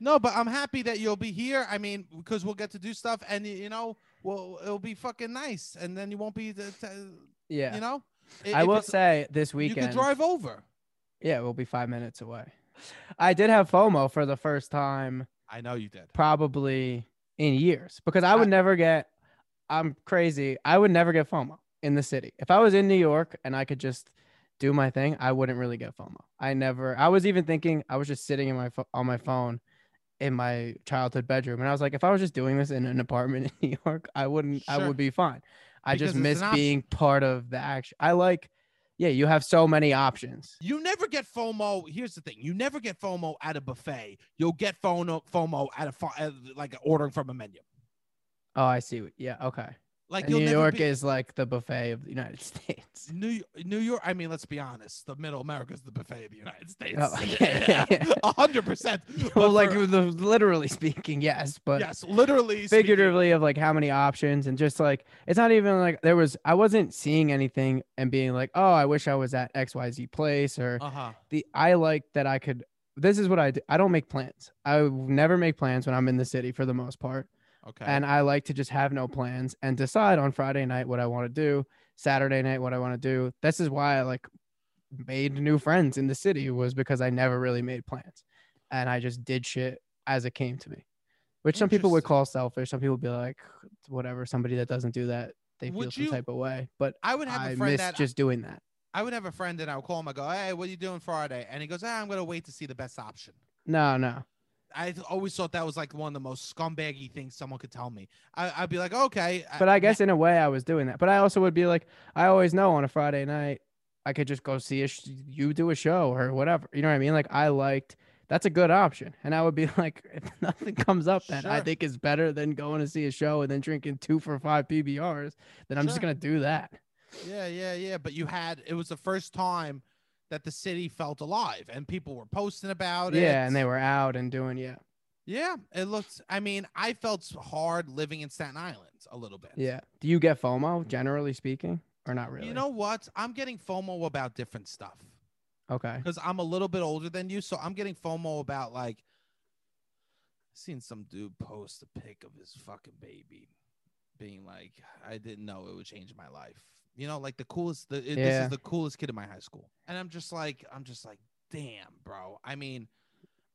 No, but I'm happy that you'll be here. I mean, because we'll get to do stuff, and you know, well, it'll be fucking nice, and then you won't be the, t- Yeah. you know. I- I will say this weekend. you could drive over. Yeah, we'll be five minutes away. I did have FOMO for the first time I know you did. probably in years because I would I- never get. I'm crazy. I would never get FOMO in the city. If I was in New York and I could just do my thing, I wouldn't really get FOMO. I never. I was even thinking I was just sitting in my on my phone in my childhood bedroom, and I was like, if I was just doing this in an apartment in New York, I wouldn't. I would be fine. I Because just miss being part of the action. I like. Yeah, you have so many options. You never get FOMO. Here's the thing: you never get FOMO at a buffet. You'll get FOMO FOMO at a like ordering from a menu. Oh, I see. Yeah, okay. Like And New York be- is like the buffet of the United States. New New York. I mean, let's be honest. The Middle America is the buffet of the United States. Oh. A hundred percent. well, like for- the, literally speaking, yes, but yes, literally, speaking- figuratively of like how many options and just like it's not even like there was I wasn't seeing anything and being like, oh, I wish I was at XYZ place or Uh-huh. the I like that I could this is what I do. I don't make plans. I never make plans when I'm in the city for the most part. Okay. And I like to just have no plans and decide on Friday night what I want to do, Saturday night what I want to do. This is why I like made new friends in the city was because I never really made plans. And I just did shit as it came to me. Which some people would call selfish. Some people would be like, whatever, somebody that doesn't do that, they feel Would some you- type of way. But I would have I a friend miss that just doing that. I would have a friend and I would call him. I go, hey, what are you doing Friday? And he goes, ah, I'm gonna wait to see the best option. No, no. I always thought that was like one of the most scumbaggy things someone could tell me. I, I'd be like, okay, But I guess in a way I was doing that. But I also would be like, I always know on a Friday night I could just go see a sh- you do a show or whatever. You know what I mean? Like I liked that's a good option. And I would be like, if nothing comes up that I think is better than going to see a show and then drinking two for five PBRs, then I'm just gonna do that. yeah, yeah, yeah. But you had it was the first time that the city felt alive and people were posting about it. Yeah, and they were out and doing yeah. Yeah, it looks. I mean, I felt hard living in Staten Island a little bit. Yeah. Do you get FOMO generally speaking? Or not really? You know what? I'm getting FOMO about different stuff okay. because I'm a little bit older than you, so I'm getting FOMO about like. Seen some dude post a pic of his fucking baby, being like, "I didn't know it would change my life." You know, like the coolest. The, it- This is the coolest kid in my high school, and I'm just like, I'm just like, damn, bro. I mean,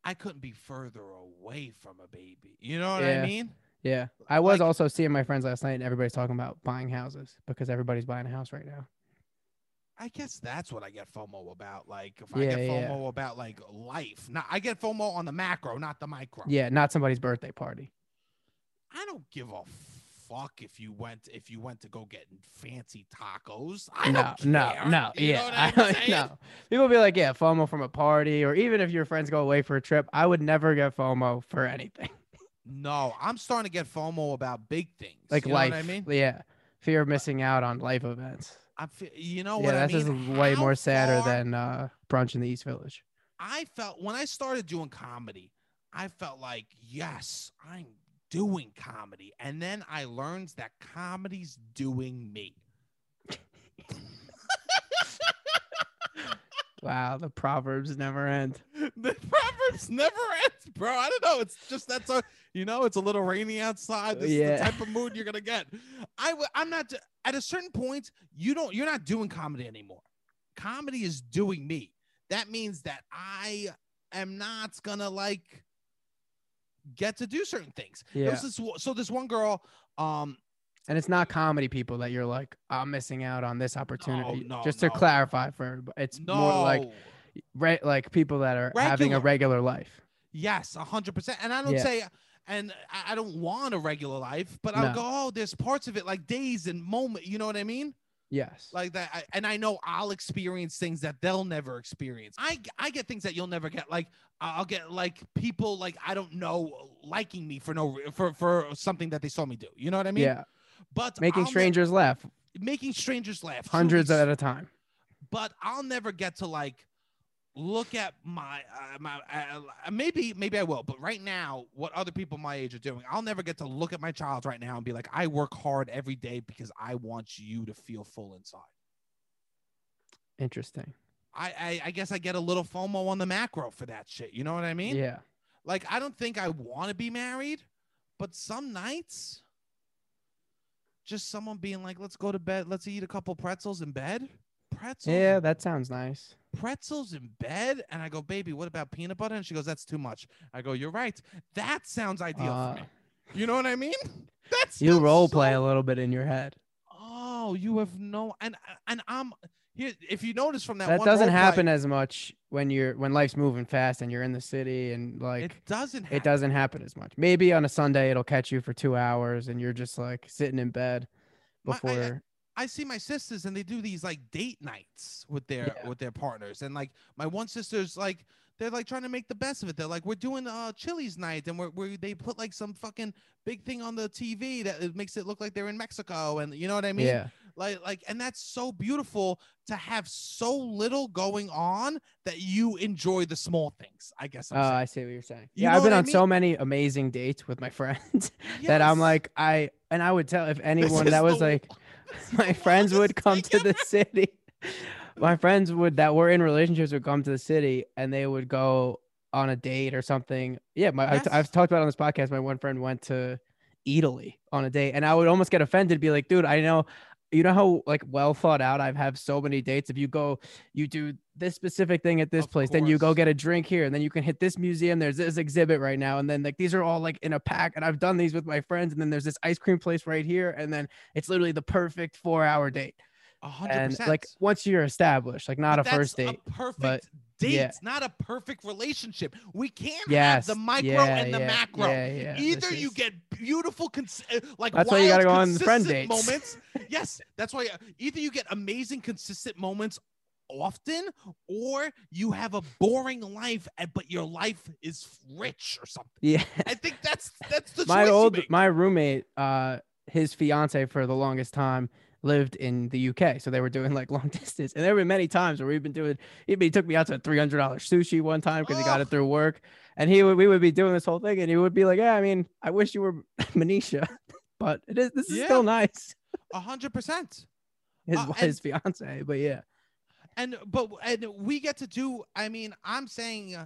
I couldn't be further away from a baby. You know what Yeah. I mean? Yeah. I was Like- also seeing my friends last night and everybody's talking about buying houses because everybody's buying a house right now. I guess that's what I get FOMO about. Like if I Yeah, get yeah. FOMO about like life. Not I get FOMO on the macro, not the micro. Yeah, not somebody's birthday party. I don't give a fuck if you went if you went to go get fancy tacos. I no, don't no, no, You yeah, I I'm saying? People be like, yeah, FOMO from a party, or even if your friends go away for a trip, I would never get FOMO for anything No, I'm starting to get FOMO about big things. like you know life. what I mean? Yeah, fear of missing out on life events. I fe- you know yeah, what I that's mean? just way How more sadder far- than uh, brunch in the East Village. I felt when I started doing comedy, I felt like, yes, I'm doing comedy. And then I learned that comedy's doing me. Wow, the proverbs never end. the proverbs never ends, bro. I don't know. It's just that's a you know, it's a little rainy outside. This is the type of mood you're gonna get. I w- I'm not at a certain point. You don't. You're not doing comedy anymore. Comedy is doing me. That means that I am not gonna like get to do certain things. Yeah. this so this one girl. Um, And it's not comedy people that you're like, I'm missing out on this opportunity. no, Just to no. clarify for everybody, it's no, more like re- like people that are having a regular life. Yes, a hundred percent. And I don't Yeah. say, and I don't want a regular life, but I'll No. go, oh, there's parts of it like days and moment. You know what I mean? Yes. Like that. I, and I know I'll experience things that they'll never experience. I I get things that you'll never get. Like I'll get like people like I don't know liking me for no for for something that they saw me do. You know what I mean? yeah. But Making I'll ne- strangers laugh making strangers laugh. hundreds at a time. but I'll never get to like look at my uh, my uh, maybe maybe I will, but right now, what other people my age are doing, I'll never get to look at my child right now and be like, I work hard every day because I want you to feel full inside. Interesting. I, I I guess I get a little FOMO on the macro for that shit. You know what I mean? Yeah. Like I don't think I want to be married, but some nights, just someone being like, "Let's go to bed. Let's eat a couple pretzels in bed." Pretzels. Yeah, that sounds nice. Pretzels in bed and i go baby what about peanut butter and she goes that's too much i go you're right that sounds ideal Uh, for me you know what i mean that's You role play a little bit in your head. oh you have no and and i'm here if you notice from that That doesn't role play, happen as much when you're when life's moving fast and you're in the city and like it doesn't happen. it doesn't happen as much. Maybe on a Sunday it'll catch you for two hours and you're just like sitting in bed My- I- before. I see my sisters and they do these like date nights with their Yeah. with their partners and like my one sister's like they're like trying to make the best of it. They're like we're doing uh Chili's night and we're, we they put like some fucking big thing on the TV that it makes it look like they're in Mexico and you know what I mean? yeah, like like and that's so beautiful to have so little going on that you enjoy the small things. I guess I'm oh, saying. I see what you're saying. You yeah, I've been what I on so many amazing dates with my friends that I'm like I and I would tell if anyone that was the- like my friends would come to the city. My friends would that were in relationships would come to the city and they would go on a date or something. Yeah, my I Yes. have talked about on this podcast. My one friend went to Italy on a date, and I would almost get offended, be like, "Dude, I know." You know how like well thought out I've have so many dates. If you go, you do this specific thing at this Of place, then you go get a drink here, and then you can hit this museum. There's this exhibit right now, and then like these are all like in a pack. And I've done these with my friends, and then there's this ice cream place right here, and then it's literally the perfect four hour date A hundred and percent. like once you're established, like not But a first date. A perfect but- date, yeah. not a perfect relationship. We can't Yes, have the micro yeah, and the yeah, macro. Either this you get beautiful, cons- uh, like That's why you gotta wild, go on friend dates. moments. yes, that's why. uh, Either you get amazing, consistent moments often, or you have a boring life, but your life is rich or something. yeah. I think that's that's the my old my roommate, uh, his fiance for the longest time lived in the UK, so they were doing like long distance, and there were many times where we've been doing. He, took me out to a three hundred dollars sushi one time because he got Oh. it through work, and he would we would be doing this whole thing, and he would be like, "Yeah, I mean, I wish you were Manisha, but it is this is Yeah. still nice." A hundred percent. His Uh, his fiance, but yeah, and but and we get to do i mean i'm saying uh,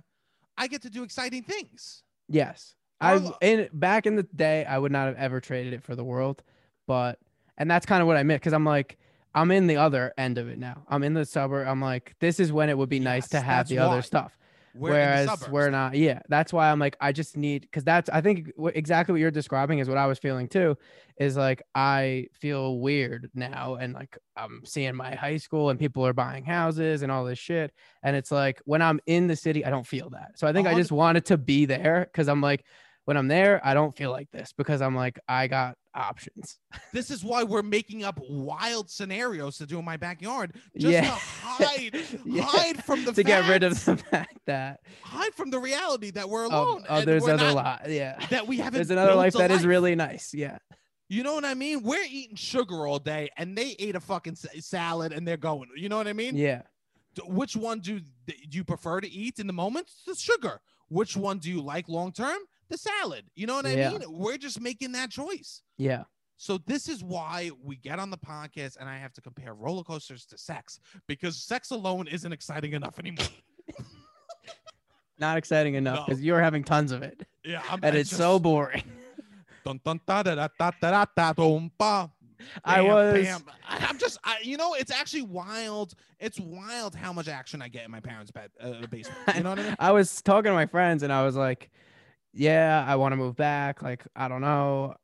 i get to do exciting things Yes. I've in back in the day I would not have ever traded it for the world, but and that's kind of what I meant because I'm like I'm in the other end of it now. I'm in the suburb. I'm like this is when it would be nice to have the why. other stuff. we're Whereas we're not. Yeah, that's why I'm like I just need because that's I think exactly what you're describing is what I was feeling too. Is like I feel weird now and like I'm seeing my high school and people are buying houses and all this shit and it's like when I'm in the city I don't feel that. So I think I just wanted to be there because I'm like when I'm there I don't feel like this because I'm like I got options. this is why we're making up wild scenarios to do in my backyard just Yeah. to hide Yeah. hide from the to get rid of the fact that hide from the reality that we're oh, alone oh and there's not- lot. Yeah. that we haven't There's another life that is life. really nice. Yeah. you know what i mean we're eating sugar all day and they ate a fucking salad and they're going you know what i mean Yeah. Which one do, do you prefer to eat in the moment? The sugar. Which one do you like long term? The salad. You know what I Yeah. mean? We're just making that choice. Yeah. So this is why we get on the podcast and I have to compare roller coasters to sex because sex alone isn't exciting enough anymore. Not exciting enough No. because you're having tons of it, Yeah, I'm, and I it's so boring. Dun, dun, da, da, da, da, da, da, da, dum. I Bam, was bam. I'm just, I, you know, it's actually wild. It's wild how much action I get in my parents' bed, uh, basement. You know what I mean? I was talking to my friends and I was like, yeah, I want to move back. Like, I don't know.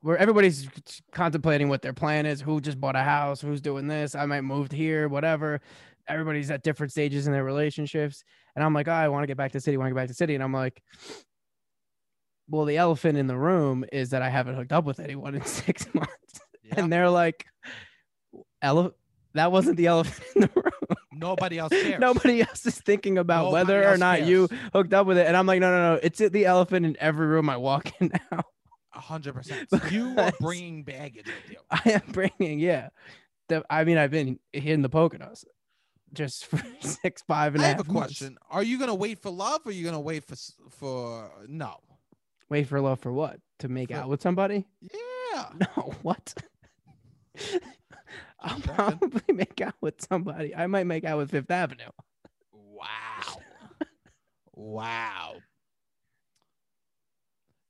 Where everybody's contemplating what their plan is, who just bought a house, who's doing this. I might move here, whatever. Everybody's at different stages in their relationships. And I'm like, oh, I want to get back to the city, want to get back to the city. And I'm like, well, the elephant in the room is that I haven't hooked up with anyone in six months. Yeah. And they're like, ele- that wasn't the elephant in the room. Nobody else cares. Nobody else is thinking about Nobody whether or not you hooked up with it. And I'm like, no, no, no. It's the elephant in every room I walk in now. A hundred percent. You are bringing baggage with you. I am bringing, yeah. The, I mean, I've been hitting the Poconos just for six, five and I a have a months. question. Are you gonna wait for love, or are you gonna wait for for no? Wait for love for what? To make For- out with somebody? Yeah. No, what? I'll probably make out with somebody. I might make out with Fifth Avenue. Wow. wow.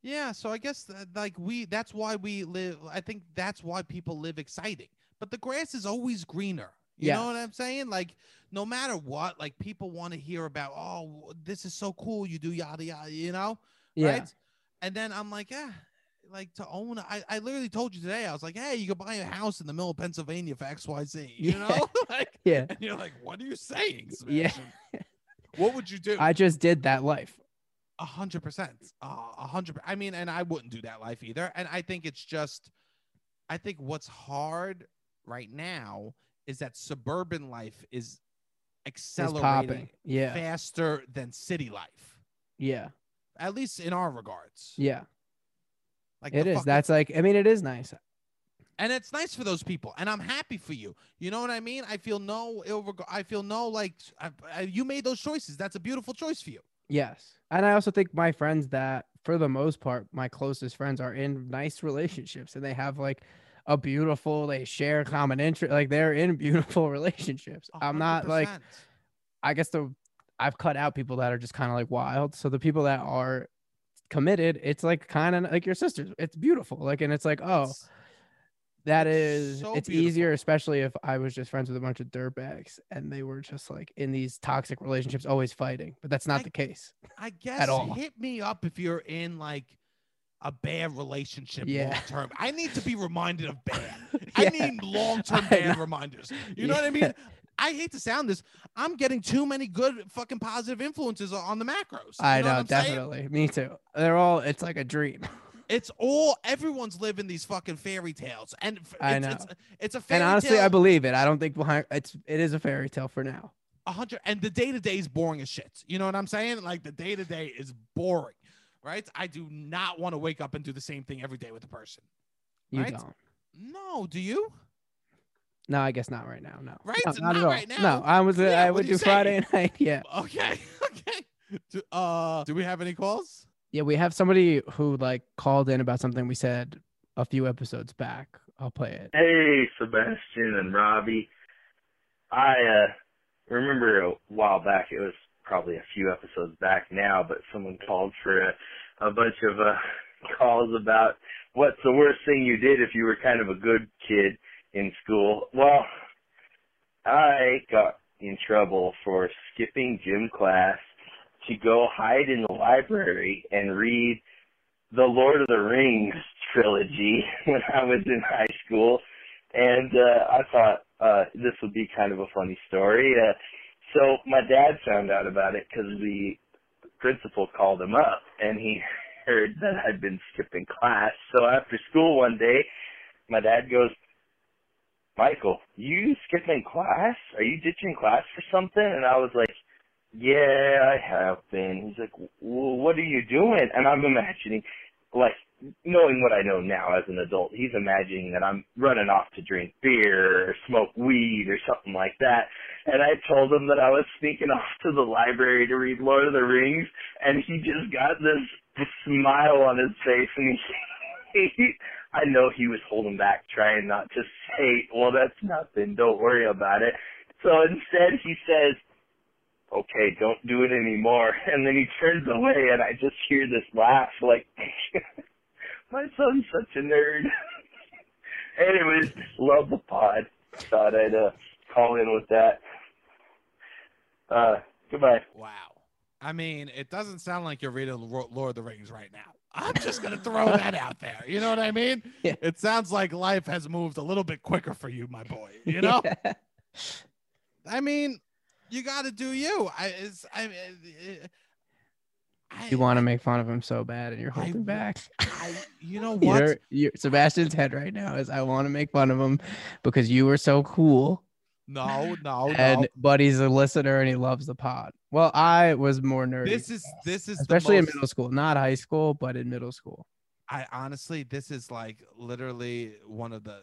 Yeah, so I guess that, like we that's why we live I think that's why people live exciting. But the grass is always greener. You know what I'm saying? Like no matter what, like people want to hear about, oh, this is so cool, you do yada yada, you know? Yeah. Right? And then I'm like, yeah, like to own I, I literally told you today, I was like, hey, you could buy a house in the middle of Pennsylvania for XYZ. You Yeah. know? like Yeah. and you're like, what are you saying? Yeah. What would you do? I just did that life. A hundred percent. A hundred. I mean, and I wouldn't do that life either. And I think it's just, I think what's hard right now is that suburban life is accelerating. Yeah. faster than city life. Yeah. At least in our regards. Yeah. Like It is. fucking- That's like, I mean, it is nice. and it's nice for those people, and I'm happy for you. You know what I mean? I feel no ill regard. I feel no like I, I, you made those choices. That's a beautiful choice for you. Yes. And I also think my friends that, for the most part, my closest friends are in nice relationships and they have like a beautiful, they share common interest. Like they're in beautiful relationships. i am not like, I guess the, I've cut out people that are just kind of like wild. So the people that are committed, it's like kind of like your sisters. It's beautiful. Like, and it's like, oh, It's- that it's so it's beautiful. easier, especially if I was just friends with a bunch of dirtbags and they were just like in these toxic relationships, always fighting. But that's not I- the case. I guess at all. hit me up if you're in like a bad relationship Yeah. long term. I need to be reminded of bad. Yeah. I need long term bad reminders. You know what I mean? I hate to sound this. I'm getting too many good fucking positive influences on the macros. I know, know, I'm saying? definitely. Me too. They're all. It's like a dream. It's all everyone's living these fucking fairy tales, and f- I it's, know. It's, it's a fairy and honestly, I believe it. I don't think behind it's. It is a fairy tale for now. a hundred and the day to day is boring as shit. You know what I'm saying? Like the day to day is boring, right? I do not want to wake up and do the same thing every day with a person. You Right? don't. No, do you? No, I guess not right now. No. Right? No, not, not at all. right now. No, I was. Yeah, I what would are you do Friday night. Yeah. Okay, okay. Do, uh, do we have any calls? Yeah. We have somebody who like called in about something we said a few episodes back. I'll play it. Hey, Sebastian and Robbie. I uh remember a while back, it was probably a few episodes back now, but someone called for a, a bunch of uh calls about what's the worst thing you did if you were kind of a good kid in school. Well, I got in trouble for skipping gym class to go hide in the library and read the Lord of the Rings trilogy when I was in high school, and uh, I thought uh, this would be kind of a funny story. Uh, so my dad found out about it because the principal called him up, and he heard that I'd been skipping class. So after school one day, my dad goes, "Michael, you skipping class? Are you ditching class for something?" And I was like. Yeah, I have been. He's like, well, what are you doing? And I'm imagining like knowing what I know now as an adult, he's imagining that I'm running off to drink beer or smoke weed or something like that. And I told him that I was sneaking off to the library to read Lord of the Rings, and he just got this, smile on his face, and he, he, I know he was holding back, trying not to say, "Well, that's nothing. Don't worry about it." So instead, he says, okay, don't do it anymore. And then he turns away and I just hear this laugh like, my son's such a nerd. Anyways, love the pod. Thought I'd uh, call in with that. Uh, goodbye. Wow. I mean, it doesn't sound like you're reading Lord of the Rings right now. I'm just gonna throw that out there. You know what I mean? Yeah. It sounds like life has moved a little bit quicker for you, my boy. You know? Yeah. I mean, you got to do you. I, it's, I, I, You want to make fun of him so bad, and you're holding w- back. I, you know what? You're, you're, Sebastian's head right now is I want to make fun of him because you were so cool, no, no, and no. but he's a listener and he loves the pod. Well, I was more nerdy, This is this is especially in middle school, not high school, but in middle school. I honestly, this is like literally one of the.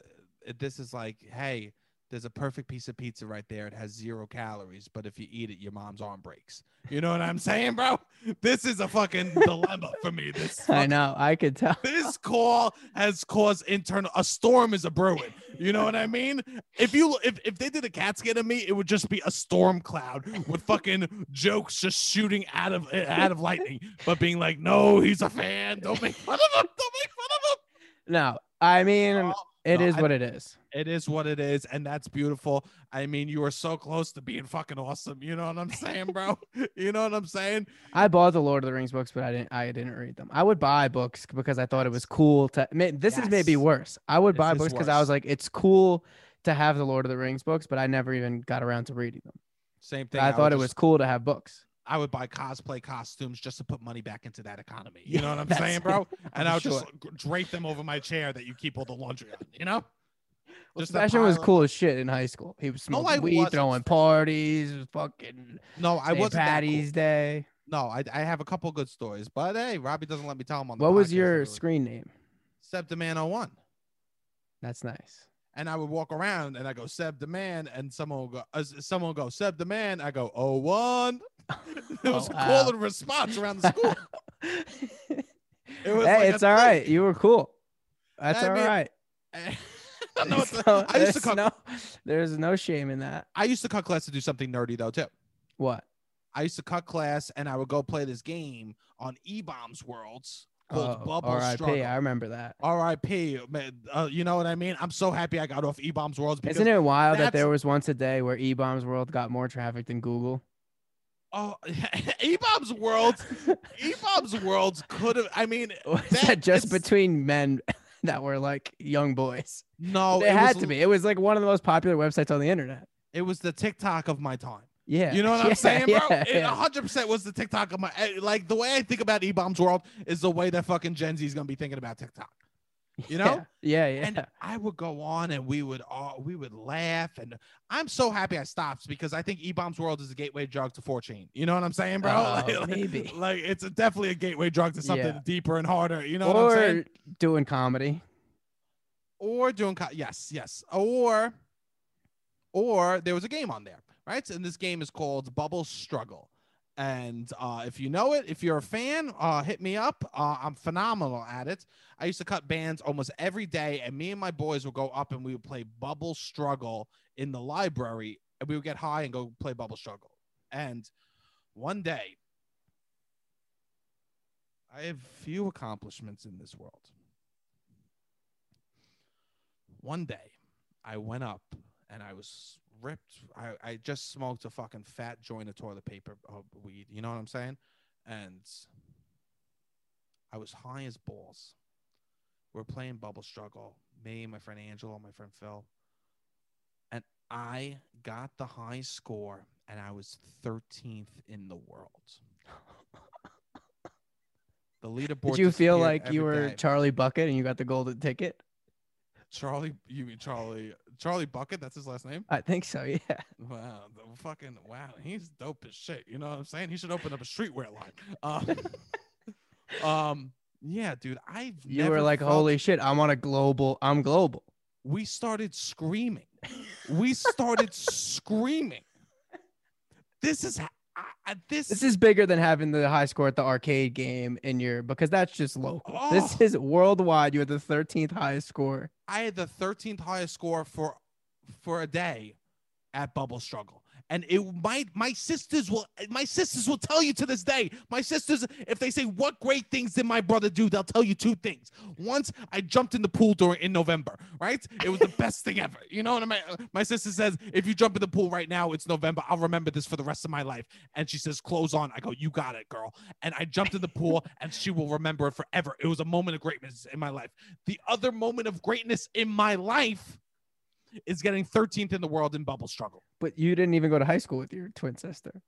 This is like, hey, there's a perfect piece of pizza right there. It has zero calories, but if you eat it, your mom's arm breaks. You know what I'm saying, bro? This is a fucking dilemma for me. This I know, I could tell. This call has caused internal. A storm is a brewing. You know what I mean? If you if if they did a cat scan of me, it would just be a storm cloud with fucking jokes just shooting out of eh, out of lightning, but being like, no, he's a fan. Don't make fun of him. Don't make fun of him. No, I mean it no, is I- what it is. It is what it is, and that's beautiful. I mean, you are so close to being fucking awesome. You know what I'm saying, bro? you know what I'm saying? I bought the Lord of the Rings books, but I didn't. I didn't read them. I would buy books because I thought it was cool to. This is maybe worse. I would This buy books because I was like, it's cool to have the Lord of the Rings books, but I never even got around to reading them. Same thing. I would thought it just- was cool to have books. I would buy cosplay costumes just to put money back into that economy. You know what I'm saying, bro? And I would just drape them over my chair that you keep all the laundry on. You know? Well, Just Sebastian was cool as shit in high school. He was smoking I weed, wasn't. throwing parties, fucking No, I wasn't. that cool. Patty's Day. No, I, I have a couple good stories, but hey, Robbie doesn't let me tell them on the What was your screen name? Seb the Man 01. That's nice. And I would walk around and I go Seb the Man, and someone will go, uh, someone will go Seb the Man. I go oh one. It was Oh, a wow. call and response around the school. It was hey, like it's all right. thing. You were cool. That's I all mean, right. I don't know what the- no- I used to cut. no, there's no shame in that. I used to cut class to do something nerdy though too. What? I used to cut class and I would go play this game on E Bombs Worlds called Oh, Bubble R.I.P. Struggle. I remember that. R.I.P. man, Uh, you know what I mean? I'm so happy I got off E Bombs Worlds because Isn't it wild that there was once a day where E Bombs World got more traffic than Google? oh E Bombs Worlds E Bombs Worlds could have. I mean, Was That- that just it's- between men that were like young boys? no, they it had was, to be. It was like one of the most popular websites on the internet. It was the TikTok of my time. Yeah. You know what I'm Yeah, saying, bro? yeah, It 100% was the TikTok of my eh, like the way I think about E Bombs World is the way that fucking Gen Z is gonna be thinking about TikTok. You know? Yeah, yeah. and I would go on and we would all we would laugh and I'm so happy I stopped because I think E Bombs World is a gateway drug to 4chan. You know what I'm saying, bro? Oh, like, maybe. like it's a, definitely a gateway drug to something deeper and harder. You know what I'm saying? or doing comedy. Or doing co- yes, yes, or or there was a game on there, right? And this game is called Bubble Struggle. And uh, if you know it, if you're a fan, uh, hit me up. Uh, I'm phenomenal at it. I used to cut bands almost every day, and me and my boys would go up and we would play Bubble Struggle in the library, and we would get high and go play Bubble Struggle. And one day, I have few accomplishments in this world. One day, I went up and I was ripped. I, I just smoked a fucking fat joint of toilet paper of weed. You know what I'm saying? And I was high as balls. We're playing Bubble Struggle. Me, my friend Angelo, my friend Phil. And I got the high score and I was 13th in the world. The leaderboard. Did you feel like you were day. Charlie Bucket and you got the golden ticket? Charlie? You mean Charlie? Charlie Bucket? That's his last name. I think so. Yeah. Wow, the fucking wow, he's dope as shit. You know what I'm saying? He should open up a streetwear line. Um, um Yeah, dude. I've You never were like, felt- holy shit, I'm on a global, I'm global. We started screaming. we started screaming. This is ha- I, I, this. This is bigger than having the high score at the arcade game in your because that's just local. This Oh. is worldwide. You had the 13th highest score. I had the 13th highest score for for a day at Bubble Struggle. And it might my sisters will my sisters will tell you to this day. My sisters, if they say what great things did my brother do, they'll tell you two things. Once I jumped in the pool during in November, right? It was the best thing ever. You know what I mean? My sister says, if you jump in the pool right now, it's November. I'll remember this for the rest of my life. And she says, clothes on. I go, you got it, girl. And I jumped in the pool and she will remember it forever. It was a moment of greatness in my life. The other moment of greatness in my life is getting 13th in the world in bubble struggle. But you didn't even go to high school with your twin sister.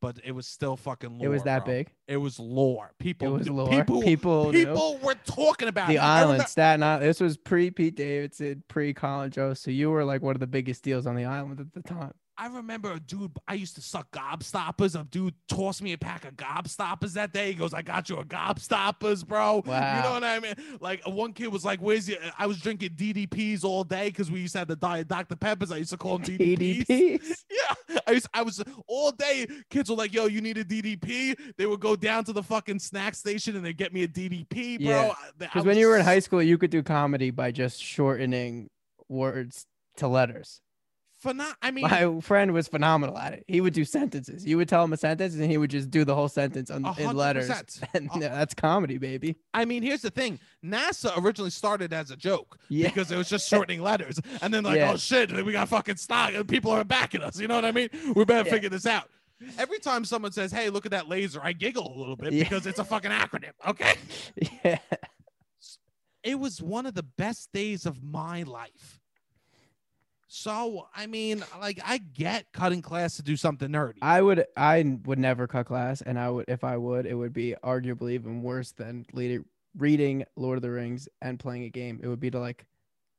But it was still fucking lore. it was that bro. big. It was lore. People, It was lore. People, People, people were talking about the it. Island, Staten Island. This was pre Pete Davidson, pre Colin Jost. So you were like one of the biggest deals on the island at the time. I remember a dude. I used to suck gobstoppers. A dude tossed me a pack of gobstoppers that day. He goes, "I got you a gobstoppers, bro." Wow. You know what I mean? Like one kid was like, "Where's your?" I was drinking DDPs all day because we used to have the diet Dr Peppers. I used to call them DDPs. Yeah, I was, I was all day. Kids were like, "Yo, you need a DDP." They would go down to the fucking snack station and they get me a DDP, bro. Yeah, Because when you were in high school, you could do comedy by just shortening words to letters. Phenom- I mean, My friend was phenomenal at it. He would do sentences. You would tell him a sentence, and he would just do the whole sentence on, in letters. And Uh, that's comedy, baby. I mean, here's the thing: NASA originally started as a joke Yeah. because it was just shortening letters, and then like, Yeah. oh shit, we got fucking stock, and people are backing us. You know what I mean? We better Yeah. figure this out. Every time someone says, "Hey, look at that laser," I giggle a little bit because it's a fucking acronym. Okay. Yeah. it was one of the best days of my life. So, I mean, like, I get cutting class to do something nerdy. I would I would never cut class, and I would if I would, it would be arguably even worse than reading Lord of the Rings and playing a game. It would be to like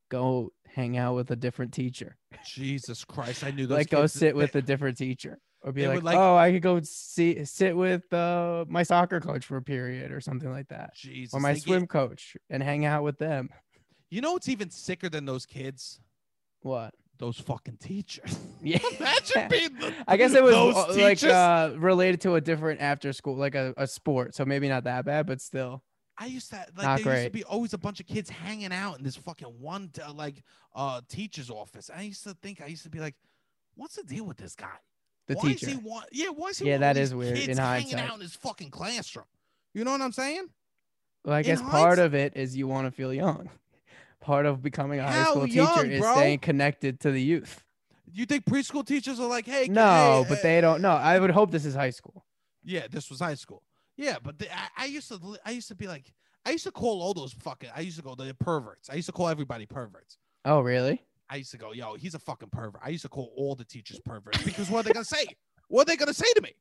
go hang out with a different teacher, Jesus Christ, I knew those like go sit with a different teacher, or be like, like- oh, I could go see sit with uh, my soccer coach for a period or something like that, Jesus, or my they get- swim coach, and hang out with them. You know what's even sicker than those kids? What? Those fucking teachers. Yeah. Imagine being the, I guess it was uh, like uh, related to a different after school, like a, a sport. So maybe not that bad, but still. I used to like Not there used to be always a bunch of kids hanging out in this fucking one uh, like uh teacher's office. I used to think I used to be like, what's the deal with this guy? The why teacher. Is he want, yeah, why is he Yeah, that all weird in kids hanging hindsight. out in his fucking classroom? You know what I'm saying? Well, I In guess part hindsight- of it is you want to feel young. Part of becoming a high How school young, teacher is bro? staying connected to the youth. You think preschool teachers are like, hey, No, hey, but uh, they don't. No, I would hope this is high school. Yeah, this was high school. Yeah, but the, I, I used to I used to be like I used to call all those fucking I used to go the perverts. I used to call everybody perverts. Oh, really? I used to go, yo, he's a fucking pervert. I used to call all the teachers perverts because what are they gonna say? What are they gonna say to me?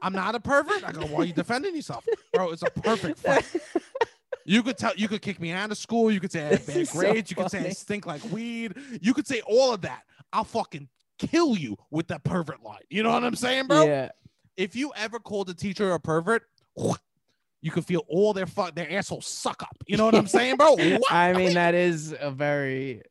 I'm not a pervert. I go, why are you defending yourself, bro? It's a perfect fight. You could tell. You could kick me out of school. You could say I had bad is so grades. you could say I stink like weed. You could say all of that. I'll fucking kill you with that pervert line. You know what I'm saying, bro? Yeah. If you ever called a teacher a pervert, you could feel all their fuck their assholes suck up. You know what I'm saying, bro? What? I mean, that is a very,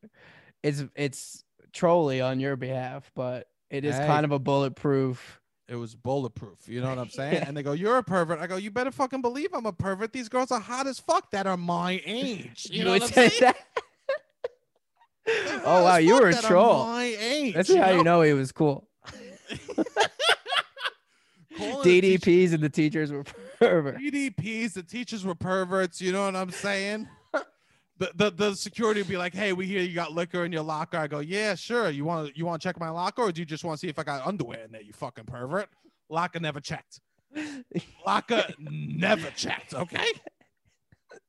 it's it's trolly on your behalf, but it is Hey. kind of a bulletproof. It was bulletproof. You know what I'm saying? And they go, "You're a pervert." I go, "You better fucking believe I'm a pervert. These girls are hot as fuck that are my age." You know what I'm saying? that? Oh wow, you were a troll. My age. That's how you know he was cool. Calling the teacher- DDPs and the teachers were perverts. DDPs, the teachers were perverts. You know what I'm saying? The, the, the security would be like, "Hey, we hear you got liquor in your locker." I go, "Yeah, sure. You want to you want to check my locker, or do you just want to see if I got underwear in there? You fucking pervert." Locker never checked. Locker never checked. Okay.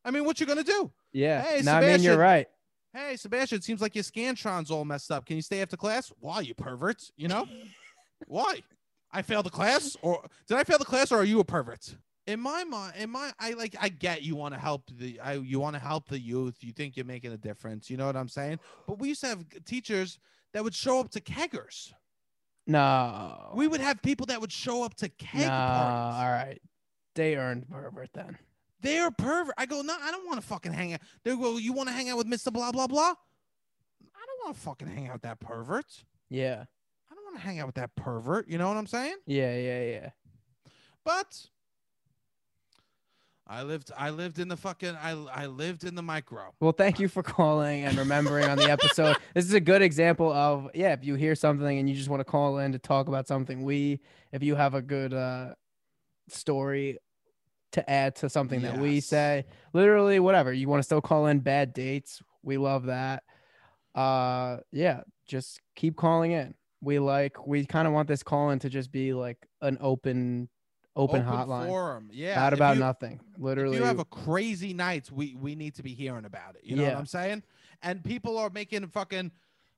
I mean, what you gonna do? Yeah. Hey, no, I mean you're right. Hey, Sebastian, it seems like your scantron's all messed up. Can you stay after class? Why, you perverts? You know? Why? I failed the class? Or did I fail the class or are you a pervert? In my mind, in my I like I get you want to help the I you want to help the youth. You think you're making a difference. You know what I'm saying? But we used to have teachers that would show up to keggers. No. We would have people that would show up to keg no. parties. All right. they earned pervert then. They're pervert. I go, no, I don't want to fucking hang out. They go, you want to hang out with Mr. Blah blah blah. I don't want to fucking hang out with that pervert. Yeah. I don't want to hang out with that pervert. You know what I'm saying? Yeah, yeah, yeah. But I lived I lived in the fucking I I lived in the micro. Well, thank you for calling and remembering on the episode. This is a good example of yeah, if you hear something and you just want to call in to talk about something, we if you have a good uh story to add to something that we say, literally whatever. You want to still call in bad dates, we love that. Uh yeah, just keep calling in. We like we kind of want this call in to just be like an open open, hotline. forum. Yeah. Not about you- nothing. Literally If you have a crazy night, we we need to be hearing about it. You know what I'm saying? And people are making fucking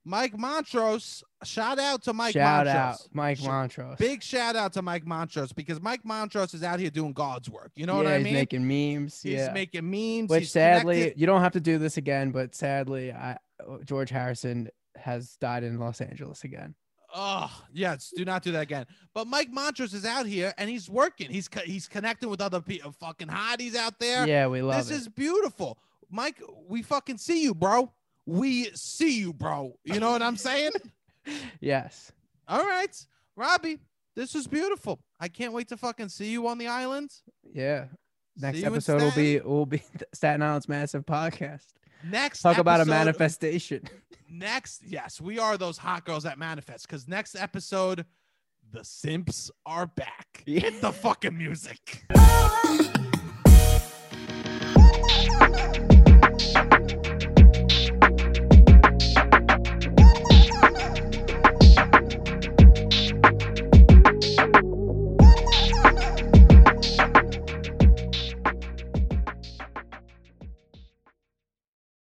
Mike Montrose. Shout out to Mike shout Montrose. out Mike Montrose. Big shout out to Mike Montrose because Mike Montrose is out here doing God's work. You know yeah, what I he's mean? making memes. he's yeah. making memes. Which he's sadly, connected- you don't have to do this again, but sadly, I George Harrison has died in Los Angeles again. Oh, yes. Do not do that again. But Mike Montrose is out here and he's working. He's co- he's connecting with other people, fucking hotties out there. Yeah, we love it. this it. is beautiful, Mike. We fucking see you, bro. We see you, bro. You know what I'm saying? yes. All right, Robbie. This is beautiful. I can't wait to fucking see you on the island. Yeah. Next See you in episode will be will be Staten Island's massive podcast. Next Talk about a manifestation. Next, yes, we are those hot girls that manifest. Because next episode, the simps are back. Yeah. Hit the fucking music.